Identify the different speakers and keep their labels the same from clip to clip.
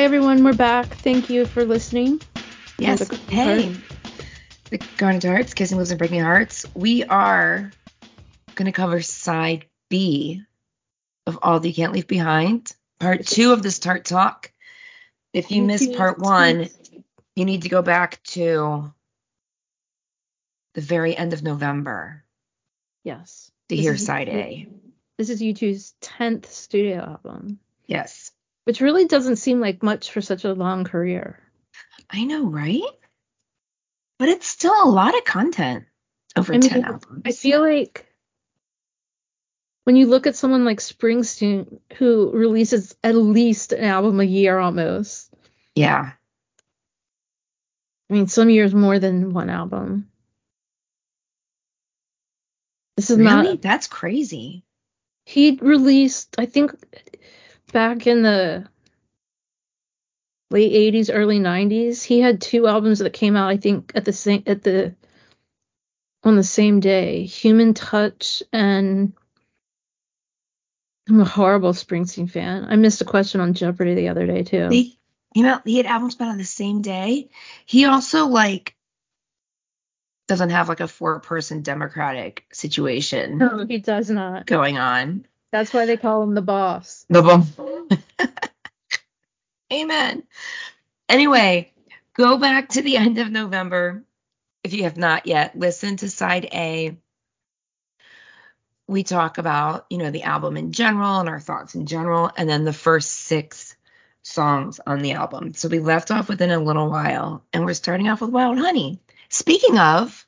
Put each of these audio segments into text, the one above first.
Speaker 1: Hi everyone, we're back. Thank you for listening.
Speaker 2: Yes.
Speaker 1: the-
Speaker 2: Hey. The into Hearts, Kissing Lips and Breaking Hearts. We are going to cover side B of All That You Can't Leave Behind, part two of this Tart Talk. If you missed part one, you need to go back to the very end of November
Speaker 1: Yes.
Speaker 2: to
Speaker 1: This
Speaker 2: hear side A.
Speaker 1: This is U2's 10th studio album,
Speaker 2: Yes.
Speaker 1: Which really doesn't seem like much for such a long career.
Speaker 2: I know, right? But it's still a lot of content over
Speaker 1: I mean,
Speaker 2: 10 albums.
Speaker 1: I feel like when you look at someone like Springsteen, who releases at least an album a year almost,
Speaker 2: yeah.
Speaker 1: I mean, some years more than one album. This is
Speaker 2: Really?
Speaker 1: not.
Speaker 2: That's crazy.
Speaker 1: He released, I think, back in the late 80s, early 90s, he had two albums that came out, I think, at the same at the on the same day. Human Touch and I'm a horrible Springsteen fan. I missed a question on Jeopardy the other day too.
Speaker 2: They came out. He had albums out on the same day. He also like doesn't have like a four-person Democratic situation
Speaker 1: no, he does not.
Speaker 2: going on.
Speaker 1: That's why they call him the boss.
Speaker 2: The bum. Amen. Anyway, go back to the end of November if you have not yet. Listen to side A. We talk about, you know, the album in general and our thoughts in general, and then the first six songs on the album. So we left off within a little while, and we're starting off with Wild Honey. Speaking of,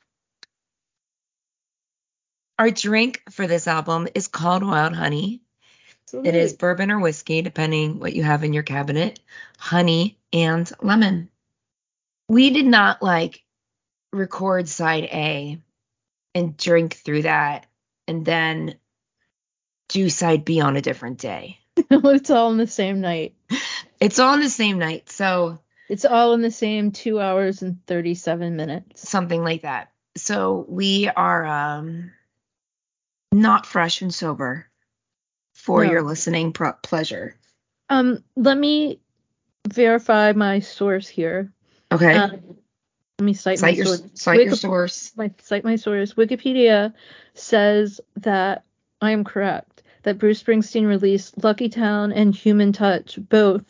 Speaker 2: our drink for this album is called Wild Honey. It is bourbon or whiskey, depending what you have in your cabinet, honey and lemon. We did not like record side A and drink through that and then do side B on a different day.
Speaker 1: it's all in the same night.
Speaker 2: It's all on the same night, so
Speaker 1: It's all in the same two hours and 37 minutes.
Speaker 2: something like that. So we are um not fresh and sober for
Speaker 1: No.
Speaker 2: your listening pro- pleasure.
Speaker 1: Um, let me verify my source here.
Speaker 2: Okay.
Speaker 1: Um, let me cite,
Speaker 2: cite
Speaker 1: my
Speaker 2: your
Speaker 1: source.
Speaker 2: cite your source.
Speaker 1: My cite my source. Wikipedia says that I am correct. That Bruce Springsteen released Lucky Town and Human Touch both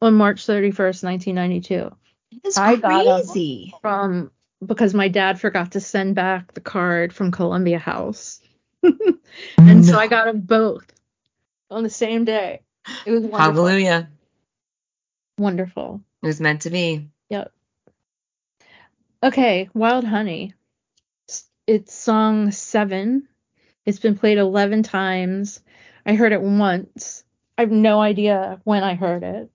Speaker 1: on March 31st, 1992.
Speaker 2: It's
Speaker 1: I got. From because my dad forgot to send back the card from Columbia House,
Speaker 2: Mm.
Speaker 1: and so I got them both on the same day. It was wonderful.
Speaker 2: Hallelujah.
Speaker 1: Wonderful.
Speaker 2: It was meant to be.
Speaker 1: Yep. Okay, Wild Honey. It's song seven. It's been played 11 times. I heard it once. I have no idea when I heard it.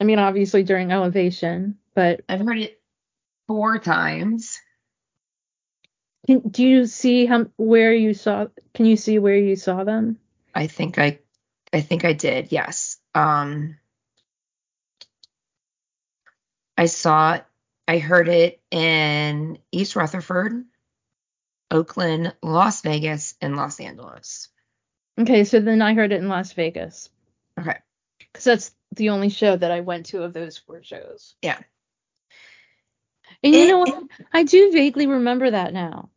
Speaker 1: I mean, obviously during Elevation, but
Speaker 2: I've heard it four times.
Speaker 1: Can, do you see how where you saw? Can you see where you saw them?
Speaker 2: I think I I think I did, yes. Um I saw it I heard it in East Rutherford, Oakland, Las Vegas, and Los Angeles.
Speaker 1: Okay, so then I heard it in Las Vegas
Speaker 2: Okay.
Speaker 1: because that's the only show that I went to of those four shows.
Speaker 2: Yeah.
Speaker 1: And you
Speaker 2: It-
Speaker 1: know what? I do vaguely remember that now.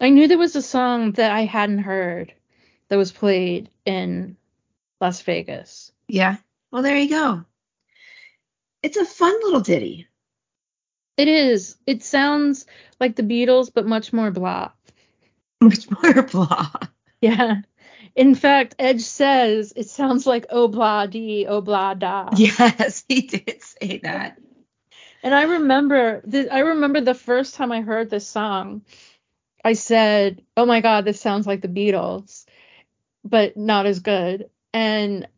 Speaker 1: I knew there was a song that I hadn't heard that was played in Las Vegas.
Speaker 2: Yeah. Well, there you go. It's a fun little ditty.
Speaker 1: It is. It sounds like the Beatles, but much more blah.
Speaker 2: Much more blah.
Speaker 1: Yeah. In fact, Edge says it sounds like oh blah dee, oh blah da.
Speaker 2: Yes, he did say that.
Speaker 1: And I remember the, I remember the first time I heard this song, I said, "Oh my god, this sounds like the Beatles, but not as good." And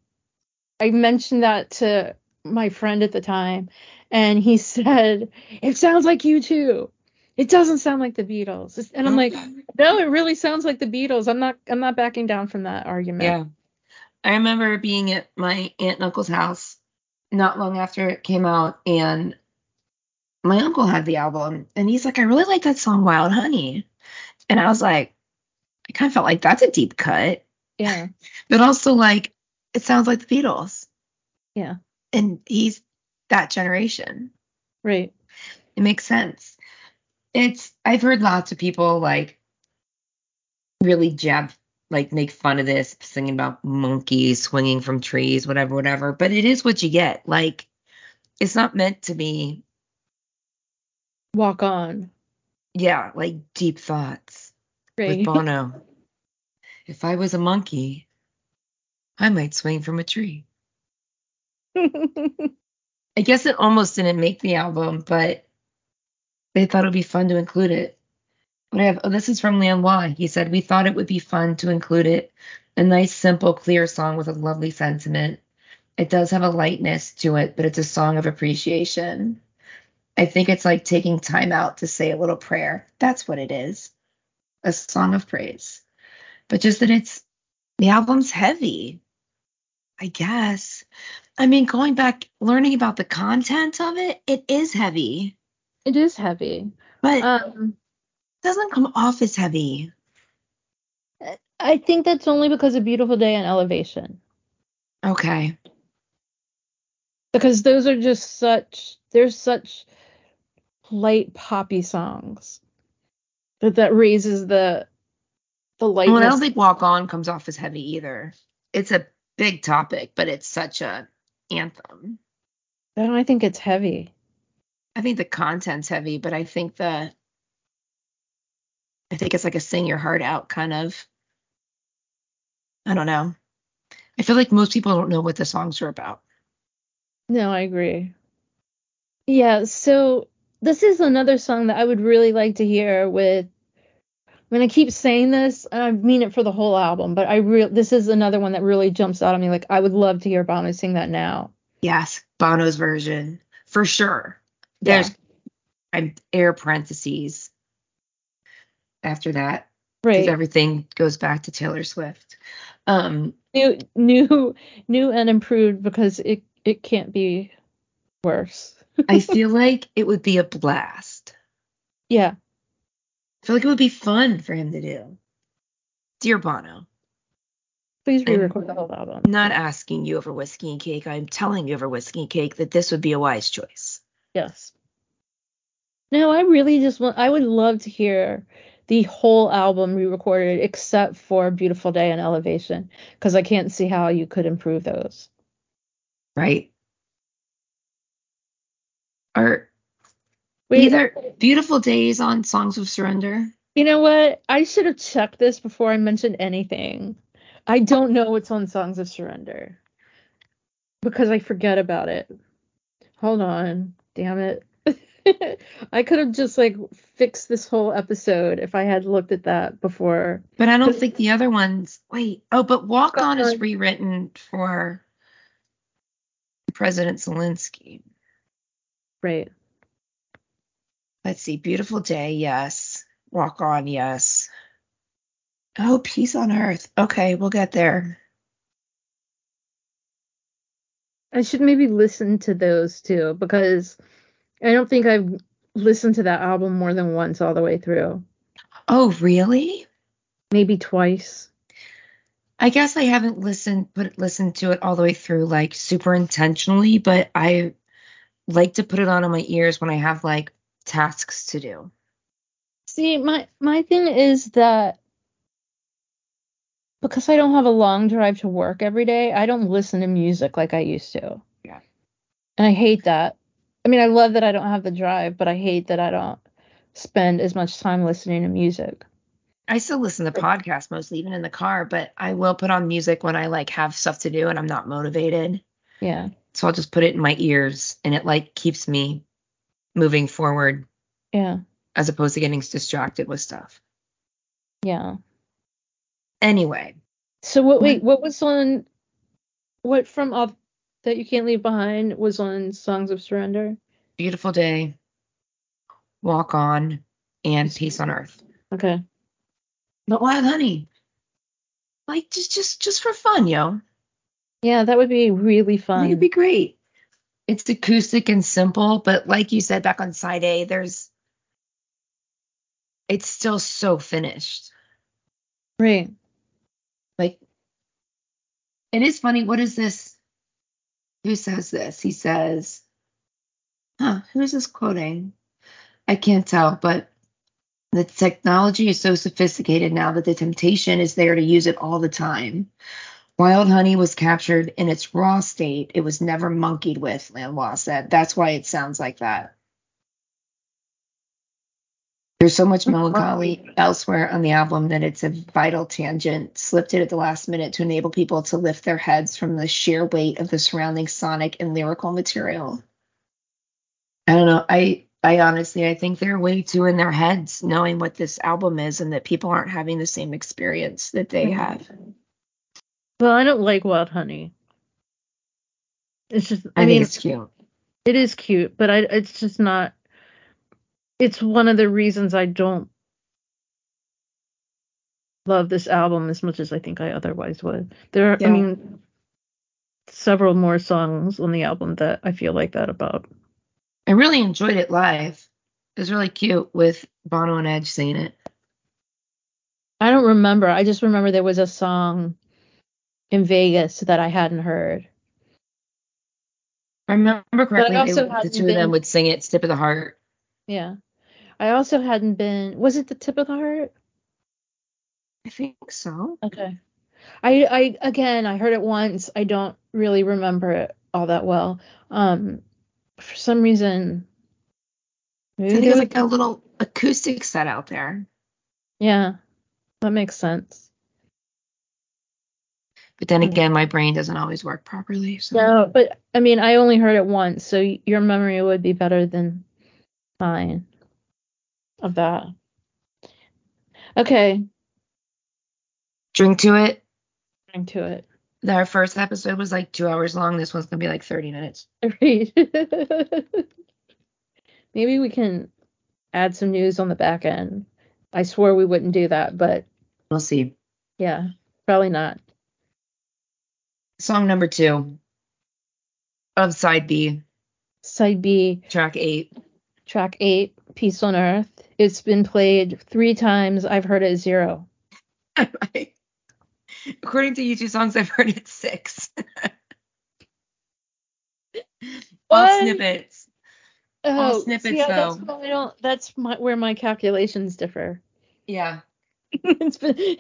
Speaker 1: I mentioned that to my friend at the time, and he said, "It sounds like U2. It doesn't sound like the Beatles." And I'm like, "No, it really sounds like the Beatles. I'm not I'm not backing down from that argument."
Speaker 2: Yeah. I remember being at my aunt and uncle's house not long after it came out, and my uncle had the album, and he's like, I really like that song Wild Honey. And I was like, I kind of felt like that's a deep cut,
Speaker 1: Yeah.
Speaker 2: but also like, it sounds like the Beatles.
Speaker 1: Yeah.
Speaker 2: And he's that generation.
Speaker 1: Right.
Speaker 2: It makes sense. It's I've heard lots of people like really jab like make fun of this, singing about monkeys swinging from trees, whatever, whatever. But it is what you get. Like it's not meant to be
Speaker 1: walk on.
Speaker 2: Yeah, like deep thoughts. Right. With Bono. if I was a monkey, I might swing from a tree. I guess it almost didn't make the album, but they thought it would be fun to include it. But I have, oh, this is from Lanois. He said, We thought it would be fun to include it. A nice, simple, clear song with a lovely sentiment. It does have a lightness to it, but it's a song of appreciation. I think it's like taking time out to say a little prayer. That's what it is a song of praise. But just that it's the album's heavy, I guess. I mean, going back, learning about the content of it, it is heavy.
Speaker 1: It is heavy.
Speaker 2: But um, it doesn't come off as heavy.
Speaker 1: I think that's only because of Beautiful Day and Elevation.
Speaker 2: Okay.
Speaker 1: Because those are just such, there's such light poppy songs that that raises the the lightness.
Speaker 2: Well, I don't think Walk On comes off as heavy either. It's a big topic, but it's such a anthem.
Speaker 1: I don't I think it's heavy.
Speaker 2: I think the content's heavy, but I think the I think it's like a sing your heart out kind of. I don't know. I feel like most people don't know what the songs are about.
Speaker 1: No, I agree. Yeah, so this is another song that I would really like to hear with I mean, I keep saying this, and I mean it for the whole album, but I real this is another one that really jumps out at me. Like I would love to hear Bono sing that now.
Speaker 2: Yes, Bono's version for sure. There's yeah. I'm air parentheses after that.
Speaker 1: Right.
Speaker 2: Because everything goes back to Taylor Swift. Um,
Speaker 1: new, new, new and improved because it it can't be worse.
Speaker 2: I feel like it would be a blast.
Speaker 1: Yeah.
Speaker 2: I feel like it would be fun for him to do. Dear Bono.
Speaker 1: Please re-record the whole album.
Speaker 2: Not asking you over whiskey and cake. I'm telling you over whiskey and cake that this would be a wise choice.
Speaker 1: Yes. No, I really just want. I would love to hear the whole album re-recorded except for Beautiful Day and Elevation because I can't see how you could improve those.
Speaker 2: Right. Are Wait, either Beautiful Days on Songs of Surrender?
Speaker 1: You know what? I should have checked this before I mentioned anything. I don't know what's on Songs of Surrender because I forget about it. Hold on. Damn it. I could have just like fixed this whole episode if I had looked at that before.
Speaker 2: But I don't think the other ones. Wait. Oh, but Walk On is uh-huh. rewritten for President Zelensky.
Speaker 1: Right.
Speaker 2: Let's see. Beautiful day. Yes. Walk on. Yes. Oh, peace on earth. Okay, we'll get there.
Speaker 1: I should maybe listen to those too because I don't think I've listened to that album more than once all the way through.
Speaker 2: Oh, really?
Speaker 1: Maybe twice.
Speaker 2: I guess I haven't listened put listened to it all the way through like super intentionally, but I like to put it on in my ears when I have like tasks to do.
Speaker 1: See, my my thing is that because I don't have a long drive to work every day, I don't listen to music like I used
Speaker 2: to. Yeah.
Speaker 1: And I hate that. I mean, I love that I don't have the drive, but I hate that I don't spend as much time listening to music.
Speaker 2: I still listen to podcasts mostly, even in the car, but I will put on music when I like have stuff to do and I'm not motivated.
Speaker 1: Yeah.
Speaker 2: So I'll just put it in my ears and it like keeps me moving forward.
Speaker 1: Yeah.
Speaker 2: As opposed to getting distracted with stuff.
Speaker 1: Yeah.
Speaker 2: Anyway.
Speaker 1: So what wait, what was on what from up that you can't leave behind was on Songs of Surrender?
Speaker 2: Beautiful Day, Walk On, and Peace on Earth.
Speaker 1: Okay.
Speaker 2: But Wild Honey. Like just just just for fun, yo.
Speaker 1: Yeah, that would be really fun.
Speaker 2: It'd be great. It's acoustic and simple, but like you said back on side A, there's it's still so finished.
Speaker 1: Right.
Speaker 2: Like it is funny. What is this? who says this? He says, huh, who is this quoting? I can't tell, but the technology is so sophisticated now that the temptation is there to use it all the time. Wild honey was captured in its raw state. It was never monkeyed with, Lanois said. That's why it sounds like that. There's so much melancholy elsewhere on the album that it's a vital tangent, slipped in at the last minute to enable people to lift their heads from the sheer weight of the surrounding sonic and lyrical material. I don't know. I I honestly I think they're way too in their heads knowing what this album is and that people aren't having the same experience that they have.
Speaker 1: Well, I don't like Wild Honey. It's just I,
Speaker 2: I
Speaker 1: mean
Speaker 2: think it's cute.
Speaker 1: It is cute, but I it's just not it's one of the reasons I don't love this album as much as I think I otherwise would. There are, yeah. I mean, several more songs on the album that I feel like that about.
Speaker 2: I really enjoyed it live. It was really cute with Bono and Edge singing it.
Speaker 1: I don't remember. I just remember there was a song in Vegas that I hadn't heard.
Speaker 2: I remember correctly, it, the two been, of them would sing it, "Tip of the Heart."
Speaker 1: Yeah. I also hadn't been. Was it the tip of the heart?
Speaker 2: I think so.
Speaker 1: Okay. I I again I heard it once. I don't really remember it all that well. Um, for some reason.
Speaker 2: Maybe I think it's like a little acoustic set out there.
Speaker 1: Yeah, that makes sense.
Speaker 2: But then mm-hmm. again, my brain doesn't always work properly. So.
Speaker 1: No, but I mean, I only heard it once, so your memory would be better than mine of that. Okay.
Speaker 2: Drink to it.
Speaker 1: Drink to it.
Speaker 2: Our first episode was like two hours long. This one's gonna be like 30 minutes.
Speaker 1: Maybe we can add some news on the back end. I swore we wouldn't do that, but
Speaker 2: we'll see.
Speaker 1: Yeah, probably not.
Speaker 2: Song number two of side B.
Speaker 1: Side B.
Speaker 2: Track eight.
Speaker 1: Track eight, Peace on Earth. It's been played three times. I've heard it zero.
Speaker 2: According to U2 songs, I've heard it six.
Speaker 1: All
Speaker 2: snippets.
Speaker 1: Oh, All snippets yeah, though. That's, I don't, that's my, where my calculations differ.
Speaker 2: Yeah.
Speaker 1: it's been.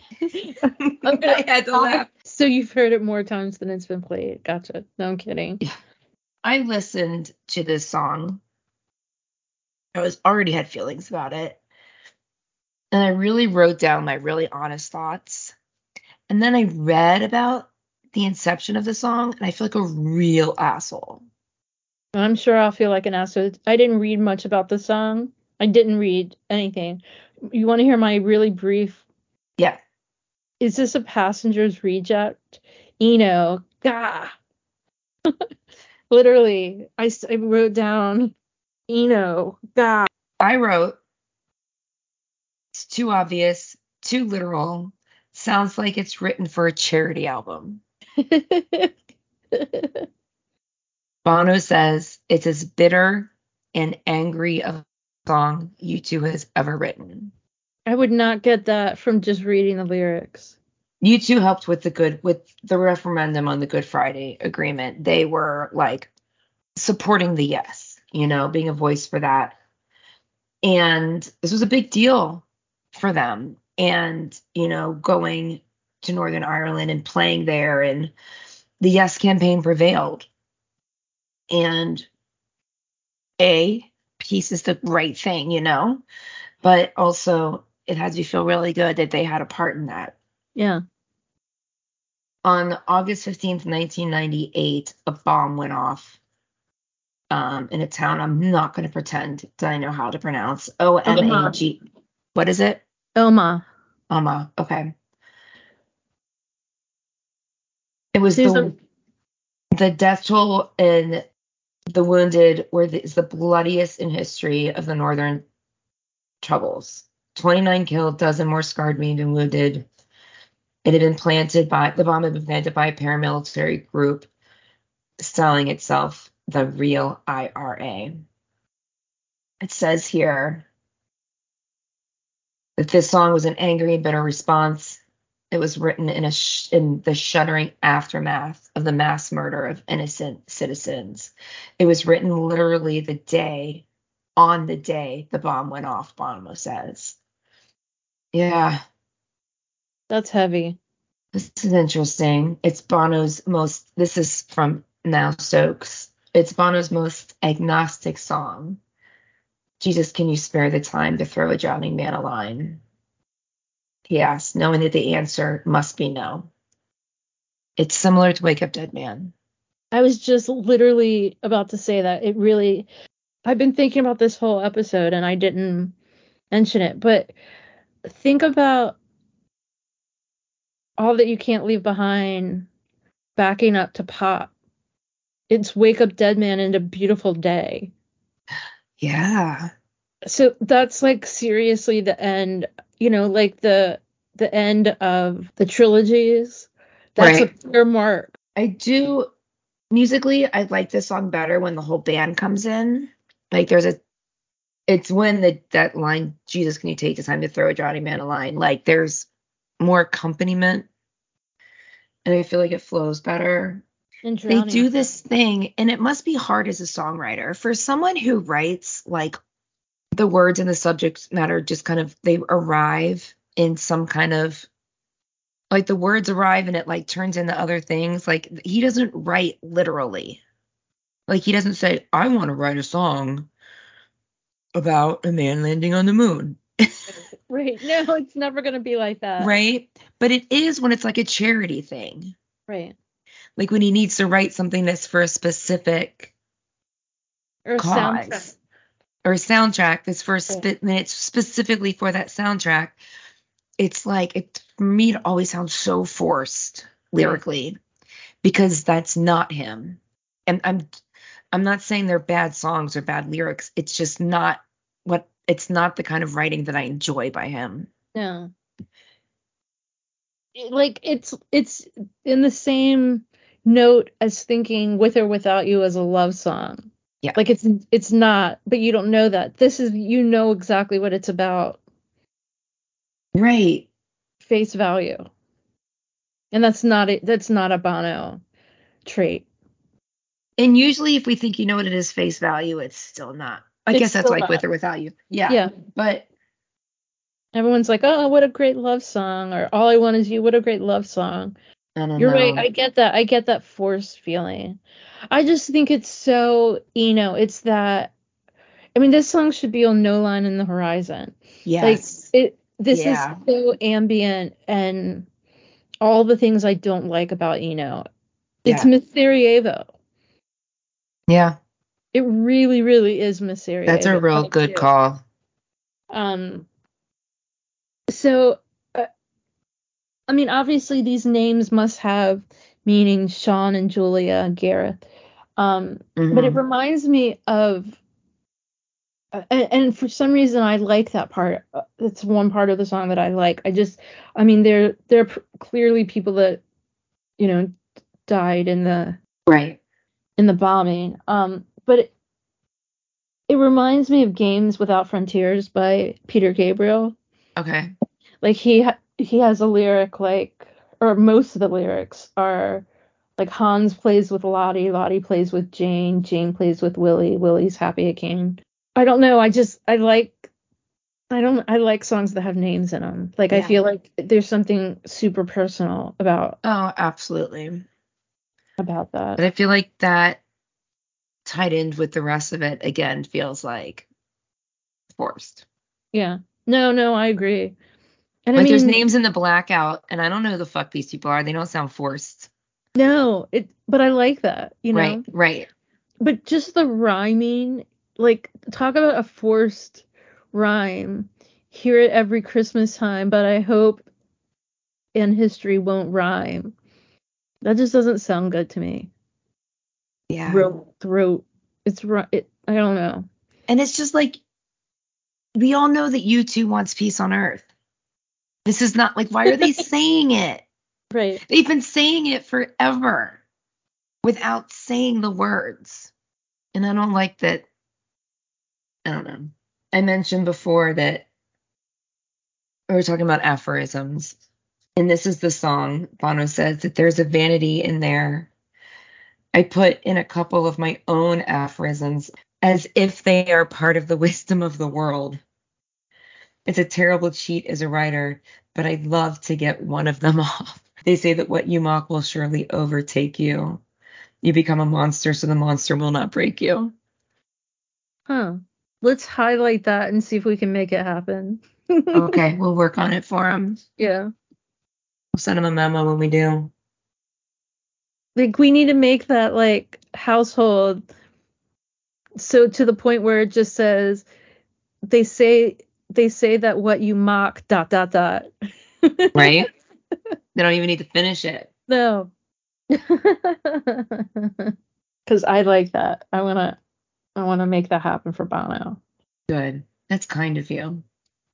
Speaker 2: I'm gonna, I had to laugh.
Speaker 1: So you've heard it more times than it's been played. Gotcha. No, I'm kidding. Yeah.
Speaker 2: I listened to this song I was already had feelings about it. And I really wrote down my really honest thoughts. And then I read about the inception of the song and I feel like a real asshole.
Speaker 1: I'm sure I'll feel like an asshole. I didn't read much about the song. I didn't read anything. You want to hear my really brief?
Speaker 2: Yeah.
Speaker 1: Is this a passenger's reject? Eno, gah. Literally, I, I wrote down Eno. God.
Speaker 2: I wrote, it's too obvious, too literal. Sounds like it's written for a charity album. Bono says it's as bitter and angry a song U2 has ever written.
Speaker 1: I would not get that from just reading the lyrics.
Speaker 2: U2 helped with the good with the referendum on the Good Friday agreement. They were like supporting the yes you know, being a voice for that. And this was a big deal for them. And, you know, going to Northern Ireland and playing there, and the Yes campaign prevailed. And A, peace is the right thing, you know, but also it has you feel really good that they had a part in that.
Speaker 1: Yeah.
Speaker 2: On August 15th, 1998, a bomb went off um, in a town I'm not going to pretend that I know how to pronounce. O M A G. What is it?
Speaker 1: Oma.
Speaker 2: Omagh. Okay. It was the, the death toll and the wounded were the, is the bloodiest in history of the Northern Troubles. 29 killed, dozen more scarred, maimed, and wounded. It had been planted by the bomb had been planted by a paramilitary group selling itself the real IRA. It says here that this song was an angry and bitter response It was written in a sh- in the shuddering aftermath of the mass murder of innocent citizens. It was written literally the day on the day the bomb went off, Bono says. Yeah.
Speaker 1: That's heavy.
Speaker 2: This is interesting. It's Bono's most this is from Niall Stokes. It's Bono's most agnostic song. Jesus, can you spare the time to throw a drowning man a line? He asked, knowing that the answer must be no. It's similar to Wake Up Dead Man.
Speaker 1: I was just literally about to say that. It really I've been thinking about this whole episode and I didn't mention it, but think about all that you can't leave behind backing up to pop. It's Wake Up Dead Man and a Beautiful Day.
Speaker 2: Yeah.
Speaker 1: So that's like seriously the end, you know, like the the end of the trilogies. That's right. a clear mark.
Speaker 2: I do musically I like this song better when the whole band comes in. Like there's a it's when the that line, Jesus, can you take the time to throw a drowning man a line? Like there's more accompaniment. And I feel like it flows better. They do this thing, and it must be hard as a songwriter. For someone who writes like the words and the subject matter just kind of they arrive in some kind of like the words arrive and it like turns into other things. Like he doesn't write literally. Like he doesn't say, I want to write a song about a man landing on the moon.
Speaker 1: right. No, it's never going to be like that.
Speaker 2: Right. But it is when it's like a charity thing.
Speaker 1: Right.
Speaker 2: Like when he needs to write something that's for a specific
Speaker 1: or a cause. Soundtrack.
Speaker 2: Or a soundtrack that's for a spe- and it's specifically for that soundtrack. It's like it for me it always sounds so forced lyrically because that's not him. And I'm I'm not saying they're bad songs or bad lyrics. It's just not what it's not the kind of writing that I enjoy by him.
Speaker 1: No. Like it's it's in the same note as thinking with or without you as a love song.
Speaker 2: Yeah.
Speaker 1: Like it's it's not, but you don't know that. This is you know exactly what it's about.
Speaker 2: Right.
Speaker 1: Face value. And that's not it that's not a Bono trait.
Speaker 2: And usually, if we think you know what it is face value, it's still not. I it's guess that's like not. with or without you. Yeah.
Speaker 1: Yeah.
Speaker 2: But
Speaker 1: everyone's like, oh, what a great love song, or all I want is you. What a great love song.
Speaker 2: I don't
Speaker 1: You're
Speaker 2: know.
Speaker 1: right. I get that. I get that forced feeling. I just think it's so, you know, it's that. I mean, this song should be on No Line in the Horizon.
Speaker 2: Yes.
Speaker 1: Like it. This yeah. is so ambient and all the things I don't like about Eno. It's yeah. Miss Sarajevo.
Speaker 2: Yeah.
Speaker 1: It really, really is Miss Sarajevo.
Speaker 2: That's a real good call.
Speaker 1: Um. So, uh, I mean, obviously these names must have meaning. Sean and Julia, Gareth. Um, mm-hmm. but it reminds me of. Uh, and, and, for some reason, I like that part. It's one part of the song that I like. I just, I mean, they're they're pr- clearly people that, you know, died in the
Speaker 2: right
Speaker 1: in the bombing. Um, but it, it reminds me of Games Without Frontiers by Peter Gabriel.
Speaker 2: Okay.
Speaker 1: Like he ha- he has a lyric like, or most of the lyrics are like Hans plays with Lottie, Lottie plays with Jane, Jane plays with Willie, Willie's happy again. I don't know. I just I like I don't I like songs that have names in them. Like yeah. I feel like there's something super personal about.
Speaker 2: Oh, absolutely
Speaker 1: about that.
Speaker 2: But I feel like that tied in with the rest of it again feels like forced.
Speaker 1: Yeah. No, no, I agree.
Speaker 2: And like I mean, there's names in the blackout, and I don't know who the fuck these people are. They don't sound forced.
Speaker 1: No, it. But I like that. You know.
Speaker 2: Right. Right.
Speaker 1: But just the rhyming, like talk about a forced rhyme. Hear it every Christmas time, but I hope in history won't rhyme. That just doesn't sound good to me.
Speaker 2: Yeah.
Speaker 1: Throat, throat. It's right. It, I don't know.
Speaker 2: And it's just like we all know that U2 wants peace on earth. This is not like why are they saying it?
Speaker 1: Right.
Speaker 2: They've been saying it forever without saying the words. And I don't like that. I don't know. I mentioned before that we were talking about aphorisms And this is the song Bono says that there's a vanity in there. I put in a couple of my own aphorisms as if they are part of the wisdom of the world. It's a terrible cheat as a writer, but I'd love to get one of them off. They say that what you mock will surely overtake you. You become a monster, so the monster will not break you.
Speaker 1: Huh. Let's highlight that and see if we can make it happen.
Speaker 2: okay, we'll work on it for him.
Speaker 1: Yeah.
Speaker 2: We'll send him a memo when we do.
Speaker 1: Like we need to make that like household so to the point where it just says they say they say that what you mock dot dot dot.
Speaker 2: right? They don't even need to finish it.
Speaker 1: No. Cuz I like that. I want to I want to make that happen for Bono.
Speaker 2: Good. That's kind of you.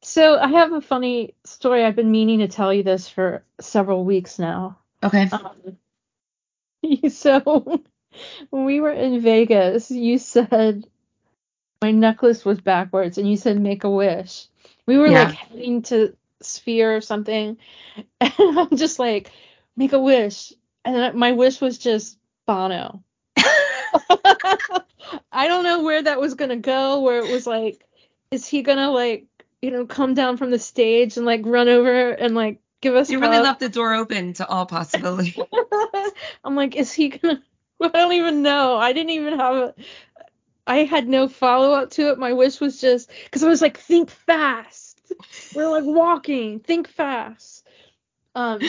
Speaker 1: So I have a funny story. I've been meaning to tell you this for several weeks now.
Speaker 2: Okay.
Speaker 1: Um, so when we were in Vegas, you said my necklace was backwards, and you said make a wish. We were yeah. like heading to Sphere or something, and I'm just like make a wish, and my wish was just Bono. I don't know where that was gonna go. Where it was like, is he gonna like you know, come down from the stage and like run over and like give us.
Speaker 2: You really left the door open to all possibility.
Speaker 1: I'm like, is he gonna? I don't even know. I didn't even have a. I had no follow up to it. My wish was just because I was like, think fast. We're like walking, think fast. Um,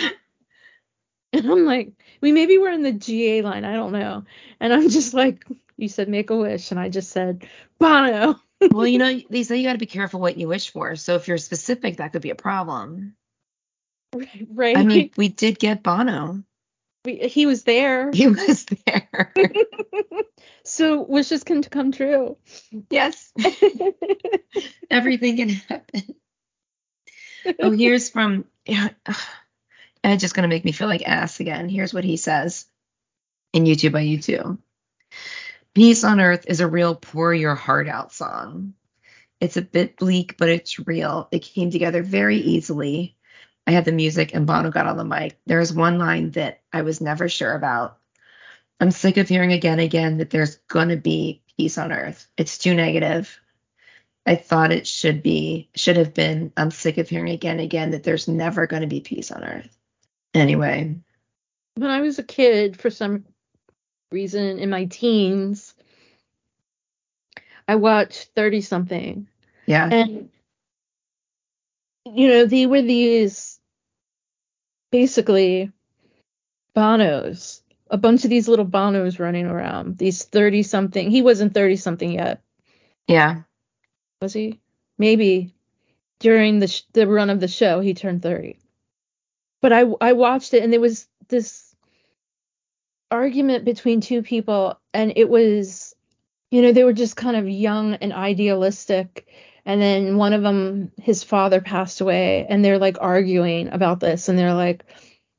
Speaker 1: and I'm like, we maybe we're in the GA line. I don't know. And I'm just like, you said make a wish, and I just said Bono
Speaker 2: well, you know, they say you got to be careful what you wish for. So if you're specific, that could be a problem.
Speaker 1: Right.
Speaker 2: I mean, we did get Bono.
Speaker 1: We, he was there.
Speaker 2: He was there.
Speaker 1: so wishes can come true.
Speaker 2: Yes. Everything can happen. Oh, here's from. Yeah, it's just gonna make me feel like ass again. Here's what he says in U2 by U2. Peace on Earth is a real pour your heart out song. It's a bit bleak, but it's real. It came together very easily. I had the music and Bono got on the mic. There's one line that I was never sure about. I'm sick of hearing again and again that there's gonna be peace on earth. It's too negative. I thought it should be should have been I'm sick of hearing again and again that there's never gonna be peace on earth. Anyway.
Speaker 1: When I was a kid, for some reason in my teens, I watched 30 something.
Speaker 2: Yeah.
Speaker 1: And, you know, they were these basically Bonos, a bunch of these little Bonos running around, these 30 something. He wasn't 30 something yet.
Speaker 2: Yeah.
Speaker 1: Was he? Maybe during the sh- the run of the show he turned 30. But I I watched it and there was this argument between two people and it was you know they were just kind of young and idealistic and then one of them his father passed away and they're like arguing about this and they're like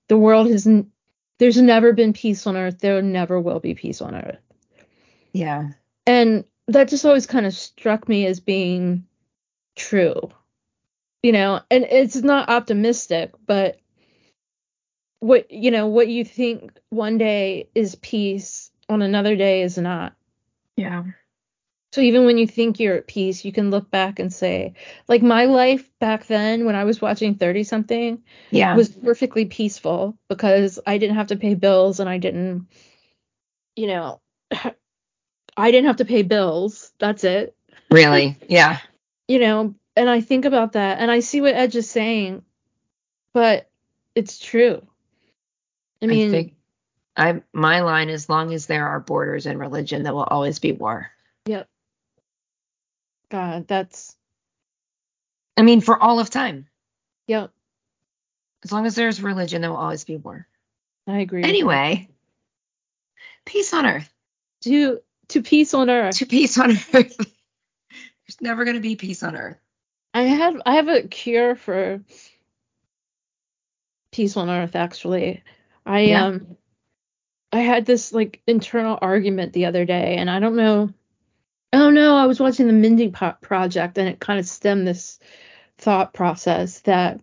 Speaker 1: the world has n- there's never been peace on earth there never will be peace on earth.
Speaker 2: Yeah.
Speaker 1: And that just always kind of struck me as being true you know? And it's not optimistic but what you know what you think one day is peace on another day is not.
Speaker 2: Yeah.
Speaker 1: So even when you think you're at peace you can look back and say like my life back then when i was watching 30 something
Speaker 2: yeah.
Speaker 1: was perfectly peaceful because i didn't have to pay bills and i didn't you know i didn't have to pay bills. That's it.
Speaker 2: Really? Yeah.
Speaker 1: You know and i think about that and i see what edge is saying but it's true I mean, I think
Speaker 2: I my line as long as there are borders in religion, there will always be war.
Speaker 1: Yep. God, that's.
Speaker 2: I mean, for all of time.
Speaker 1: Yep.
Speaker 2: As long as there's religion, there will always be war.
Speaker 1: I agree.
Speaker 2: Anyway, peace on earth.
Speaker 1: To to peace on earth.
Speaker 2: To peace on earth. there's never going to be peace on earth.
Speaker 1: I have I have a cure for peace on earth actually. I yeah. um I had this like internal argument the other day and I don't know oh no, I was watching the Mindy Project and it kind of stemmed this thought process that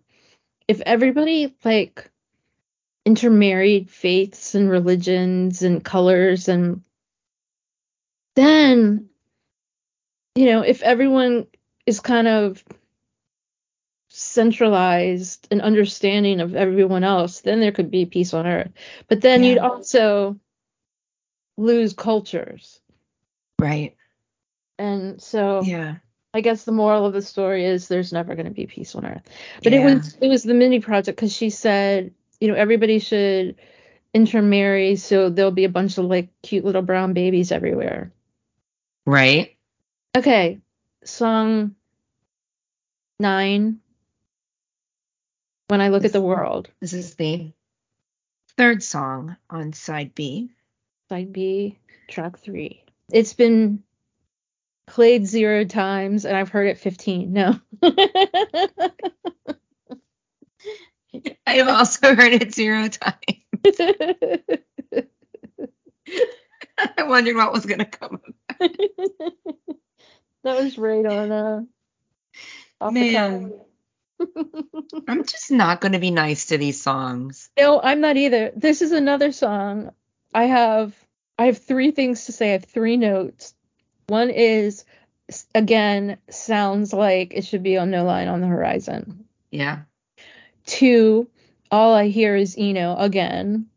Speaker 1: if everybody like intermarried faiths and religions and colors and then you know if everyone is kind of centralized and understanding of everyone else then there could be peace on earth but then yeah. you'd also lose cultures
Speaker 2: right
Speaker 1: and so
Speaker 2: yeah
Speaker 1: I guess the moral of the story is there's never going to be peace on earth. But yeah. it was it was the Mindy Project because she said, you know, everybody should intermarry so there'll be a bunch of like cute little brown babies everywhere.
Speaker 2: Right.
Speaker 1: Okay. Song nine. When I look this, at the world.
Speaker 2: This is the third song on side B.
Speaker 1: Side B, track three. It's been played zero times and I've heard it 15. No.
Speaker 2: I have also heard it zero times. I wondered what was going to come
Speaker 1: that was right on uh
Speaker 2: off Man. I'm just not going to be nice to these songs.
Speaker 1: No, I'm not either. This is another song. I have I have three things to say. I have three notes. One is again sounds like it should be on No Line on the Horizon.
Speaker 2: Yeah.
Speaker 1: Two, all I hear is Eno again.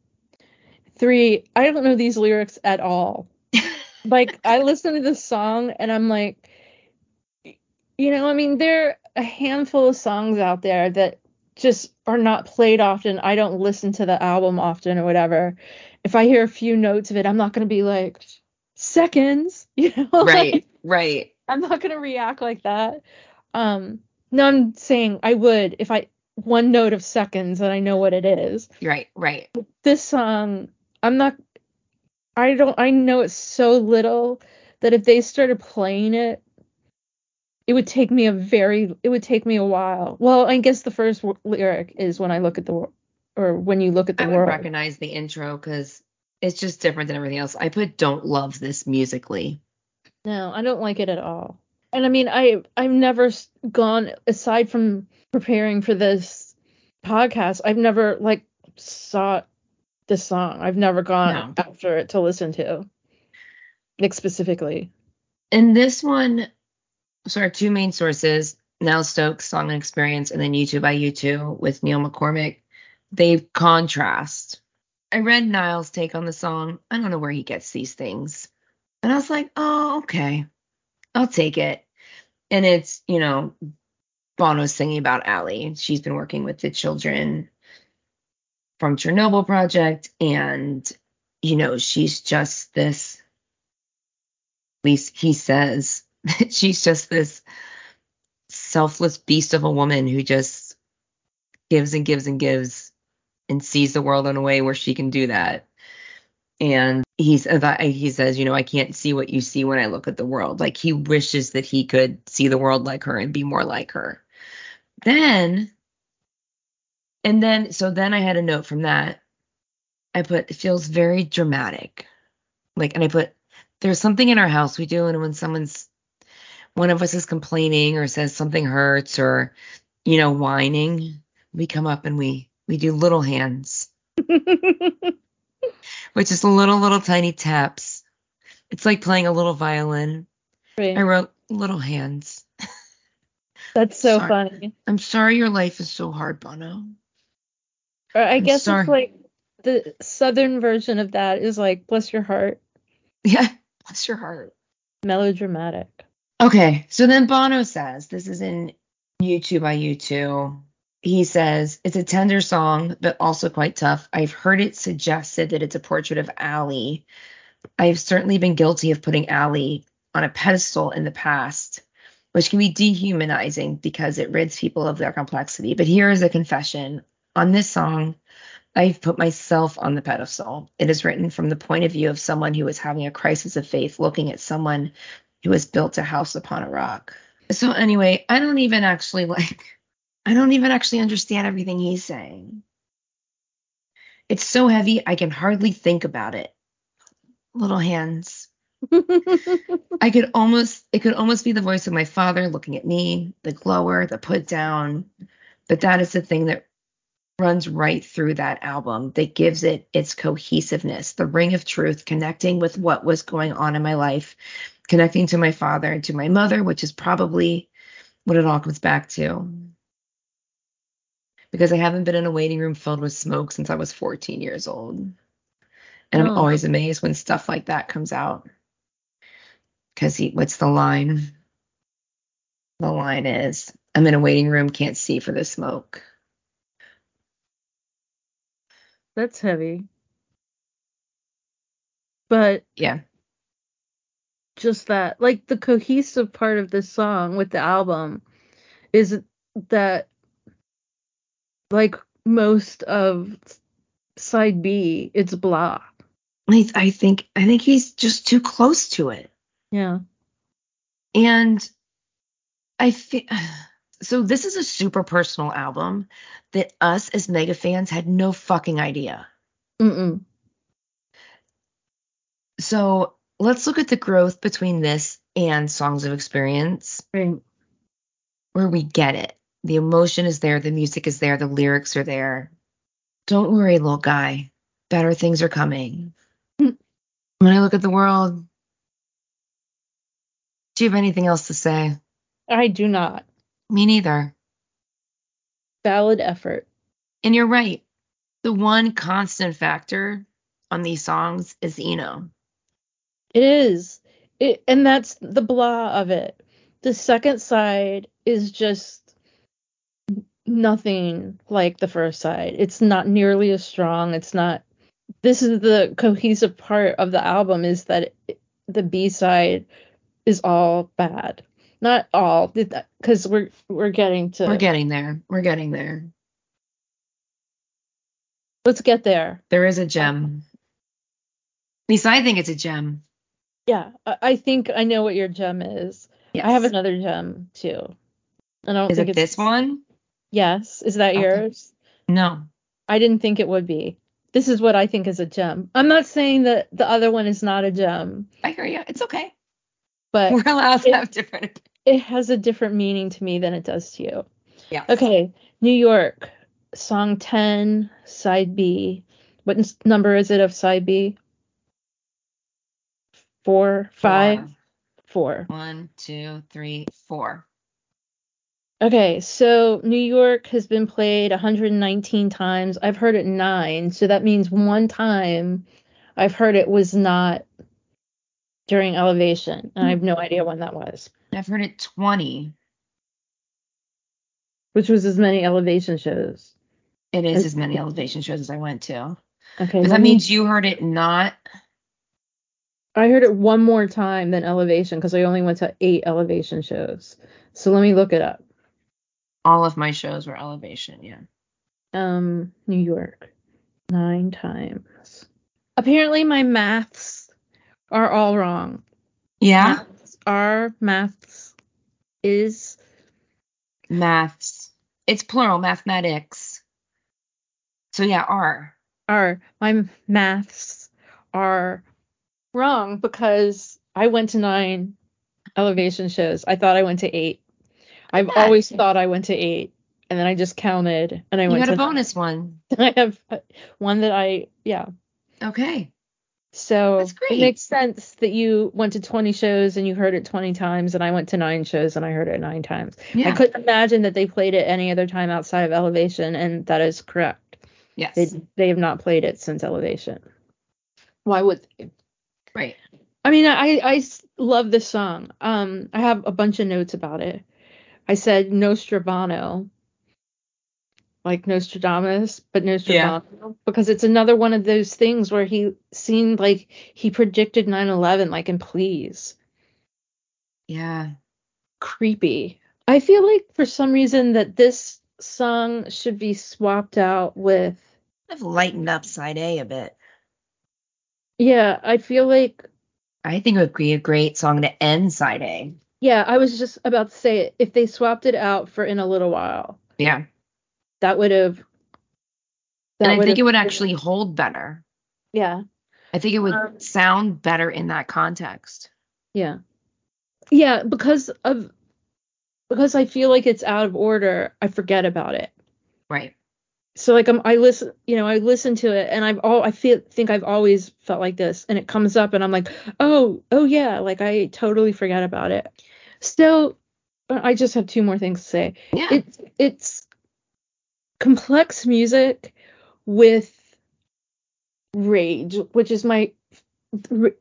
Speaker 1: Three, I don't know these lyrics at all. like I listen to this song and I'm like, you know, I mean, there are a handful of songs out there that just are not played often. I don't listen to the album often or whatever. If I hear a few notes of it, I'm not going to be like, seconds, you know?
Speaker 2: Right, like, right.
Speaker 1: I'm not gonna react like that. Um, no, I'm saying I would if I one note of seconds and I know what it is.
Speaker 2: Right, right.
Speaker 1: This song, I'm not. I don't. I know it's so little that if they started playing it, it would take me a very. It would take me a while. Well, I guess the first w- lyric is when I look at the or when you look at the I world.
Speaker 2: I recognize the intro because it's just different than everything else. I put don't love this musically.
Speaker 1: No, I don't like it at all. And I mean, I I've never gone aside from preparing for this podcast. I've never like sought this song. I've never gone no. after it to listen to, like specifically.
Speaker 2: And this one, so our two main sources, Niall Stokes Song and Experience, and then U2 by U2 with Neil McCormick. They contrast I read Niall's take on the song. I don't know where he gets these things. And I was like, oh, okay. I'll take it. And it's, you know, Bono's singing about Ali. She's been working with the children from Chernobyl Project. And, you know, she's just this, at least he says, she's just this selfless beast of a woman who just gives and gives and gives and sees the world in a way where she can do that. And he's he says, you know, I can't see what you see when I look at the world. Like he wishes that he could see the world like her and be more like her. Then and then so then I had a note from that. I put it feels very dramatic. Like and I put there's something in our house we do and when someone's one of us is complaining or says something hurts or you know whining, we come up and we we do little hands, which is little, little tiny taps. It's like playing a little violin. Right. I wrote little hands.
Speaker 1: That's so sorry. funny.
Speaker 2: I'm sorry your life is so hard, Bono.
Speaker 1: Or I I'm guess sorry. it's like the southern version of that is like bless your heart.
Speaker 2: Yeah, bless your heart.
Speaker 1: Melodramatic.
Speaker 2: Okay, so then Bono says this is in U2 by U2 he says it's a tender song, but also quite tough. I've heard it suggested that it's a portrait of Ali. I've certainly been guilty of putting Ali on a pedestal in the past, which can be dehumanizing because it rids people of their complexity. But here is a confession. On this song, I've put myself on the pedestal. It is written from the point of view of someone who is having a crisis of faith, looking at someone who has built a house upon a rock. So, anyway, I don't even actually like I don't even actually understand everything he's saying. It's so heavy, I can hardly think about it. Little hands. I could almost, it could almost be the voice of my father looking at me, the glower, the put down. But that is the thing that runs right through that album that gives it its cohesiveness, the ring of truth, connecting with what was going on in my life, connecting to my father and to my mother, which is probably what it all comes back to. Because I haven't been in a waiting room filled with smoke since I was 14 years old. And I'm
Speaker 1: Oh.
Speaker 2: always amazed when stuff like that comes out. Because he, what's the line? The line is, I'm in a waiting room, can't see for the smoke.
Speaker 1: That's heavy. But
Speaker 2: Yeah.
Speaker 1: Just that, like the cohesive part of this song with the album is that, like most of side B, it's blah.
Speaker 2: I, think I think he's just too close to it.
Speaker 1: Yeah.
Speaker 2: And I feel so this is a super personal album that us as mega fans had no fucking idea.
Speaker 1: Mm-mm.
Speaker 2: So let's look at the growth between this and Songs of Experience,
Speaker 1: Right.
Speaker 2: where we get it. The emotion is there, the music is there, the lyrics are there. Don't worry, little guy. Better things are coming.
Speaker 1: Hmm.
Speaker 2: when I look at the world, do you have anything else to say?
Speaker 1: I do not.
Speaker 2: Me neither.
Speaker 1: Valid effort.
Speaker 2: And you're right. The one constant factor on these songs is Eno.
Speaker 1: It is. It, and that's the blah of it. The second side is just nothing like the first side. It's not nearly as strong. It's not. This is the cohesive part of the album is that it, the B side is all bad. Not all, because we're we're getting to.
Speaker 2: We're getting there. We're getting there.
Speaker 1: let's get there.
Speaker 2: There is a gem. At least I think it's a gem.
Speaker 1: Yeah, I, think I know what your gem is.
Speaker 2: Yes.
Speaker 1: I have another gem too. I don't
Speaker 2: Is
Speaker 1: think
Speaker 2: it
Speaker 1: it's
Speaker 2: this one?
Speaker 1: Yes, is that
Speaker 2: Okay.
Speaker 1: yours?
Speaker 2: No.
Speaker 1: I didn't think it would be. This is what I think is a gem. I'm not saying that the other one is not a gem,
Speaker 2: I hear you. It's okay.
Speaker 1: but
Speaker 2: We're allowed to
Speaker 1: it-
Speaker 2: have different.
Speaker 1: it has a different meaning to me than it does to you.
Speaker 2: Yeah.
Speaker 1: Okay, New York, song 10, side B. What n- number is it of side B? Four, five, four.
Speaker 2: One, two, three, four.
Speaker 1: Okay, so New York has been played 119 times. I've heard it nine, so that means one time I've heard it was not during Elevation, and I have no idea when that was,
Speaker 2: I've heard it 20.
Speaker 1: which was as many Elevation shows.
Speaker 2: It is
Speaker 1: Is-
Speaker 2: as many elevation shows as I went to.
Speaker 1: Okay,
Speaker 2: But that
Speaker 1: me-
Speaker 2: means you heard it not.
Speaker 1: I heard it one more time than Elevation because I only went to eight Elevation shows. So let me look it up.
Speaker 2: All of my shows were elevation. Yeah.
Speaker 1: Um, New York, nine times. Apparently, my maths are all wrong.
Speaker 2: Yeah.
Speaker 1: Maths are maths is
Speaker 2: Maths. It's plural, mathematics. So yeah, R.
Speaker 1: are my maths are wrong because I went to nine elevation shows. I thought I went to eight. I've
Speaker 2: Yeah.
Speaker 1: always thought I went to eight, and then I just counted and I
Speaker 2: You
Speaker 1: went
Speaker 2: got
Speaker 1: to
Speaker 2: a bonus one.
Speaker 1: I have one that I yeah.
Speaker 2: Okay.
Speaker 1: So
Speaker 2: That's great.
Speaker 1: it makes sense that you went to 20 shows and you heard it 20 times, and I went to nine shows and I heard it nine times.
Speaker 2: Yeah.
Speaker 1: I couldn't imagine that they played it any other time outside of Elevation, and that is correct.
Speaker 2: yes.
Speaker 1: They they have not played it since Elevation. Why would they?
Speaker 2: Right.
Speaker 1: I mean, I I love this song. Um, I have a bunch of notes about it. I said Nostrabano, like Nostradamus, but Nostrabano, because it's another one of those things where he seemed like he predicted 9/11, like in Please.
Speaker 2: Yeah.
Speaker 1: Creepy. I feel like for some reason that this song should be swapped out with.
Speaker 2: I've lightened up side A a bit.
Speaker 1: Yeah, I feel like
Speaker 2: I think it would be a great song to end side A.
Speaker 1: Yeah, I was just about to say it. If they swapped it out for in a little while,
Speaker 2: Yeah.
Speaker 1: that would have.
Speaker 2: and I think it would actually hold better.
Speaker 1: Yeah,
Speaker 2: I think it would
Speaker 1: Um,
Speaker 2: sound better in that context.
Speaker 1: yeah, yeah. Because of because I feel like it's out of order. I forget about it.
Speaker 2: Right.
Speaker 1: So like I'm, I listen, you know, I listen to it and I've all I feel think I've always felt like this, and it comes up and I'm like, oh, oh yeah, like I totally forget about it. So I just have two more things to say.
Speaker 2: Yeah.
Speaker 1: It's it's complex music with rage, which is my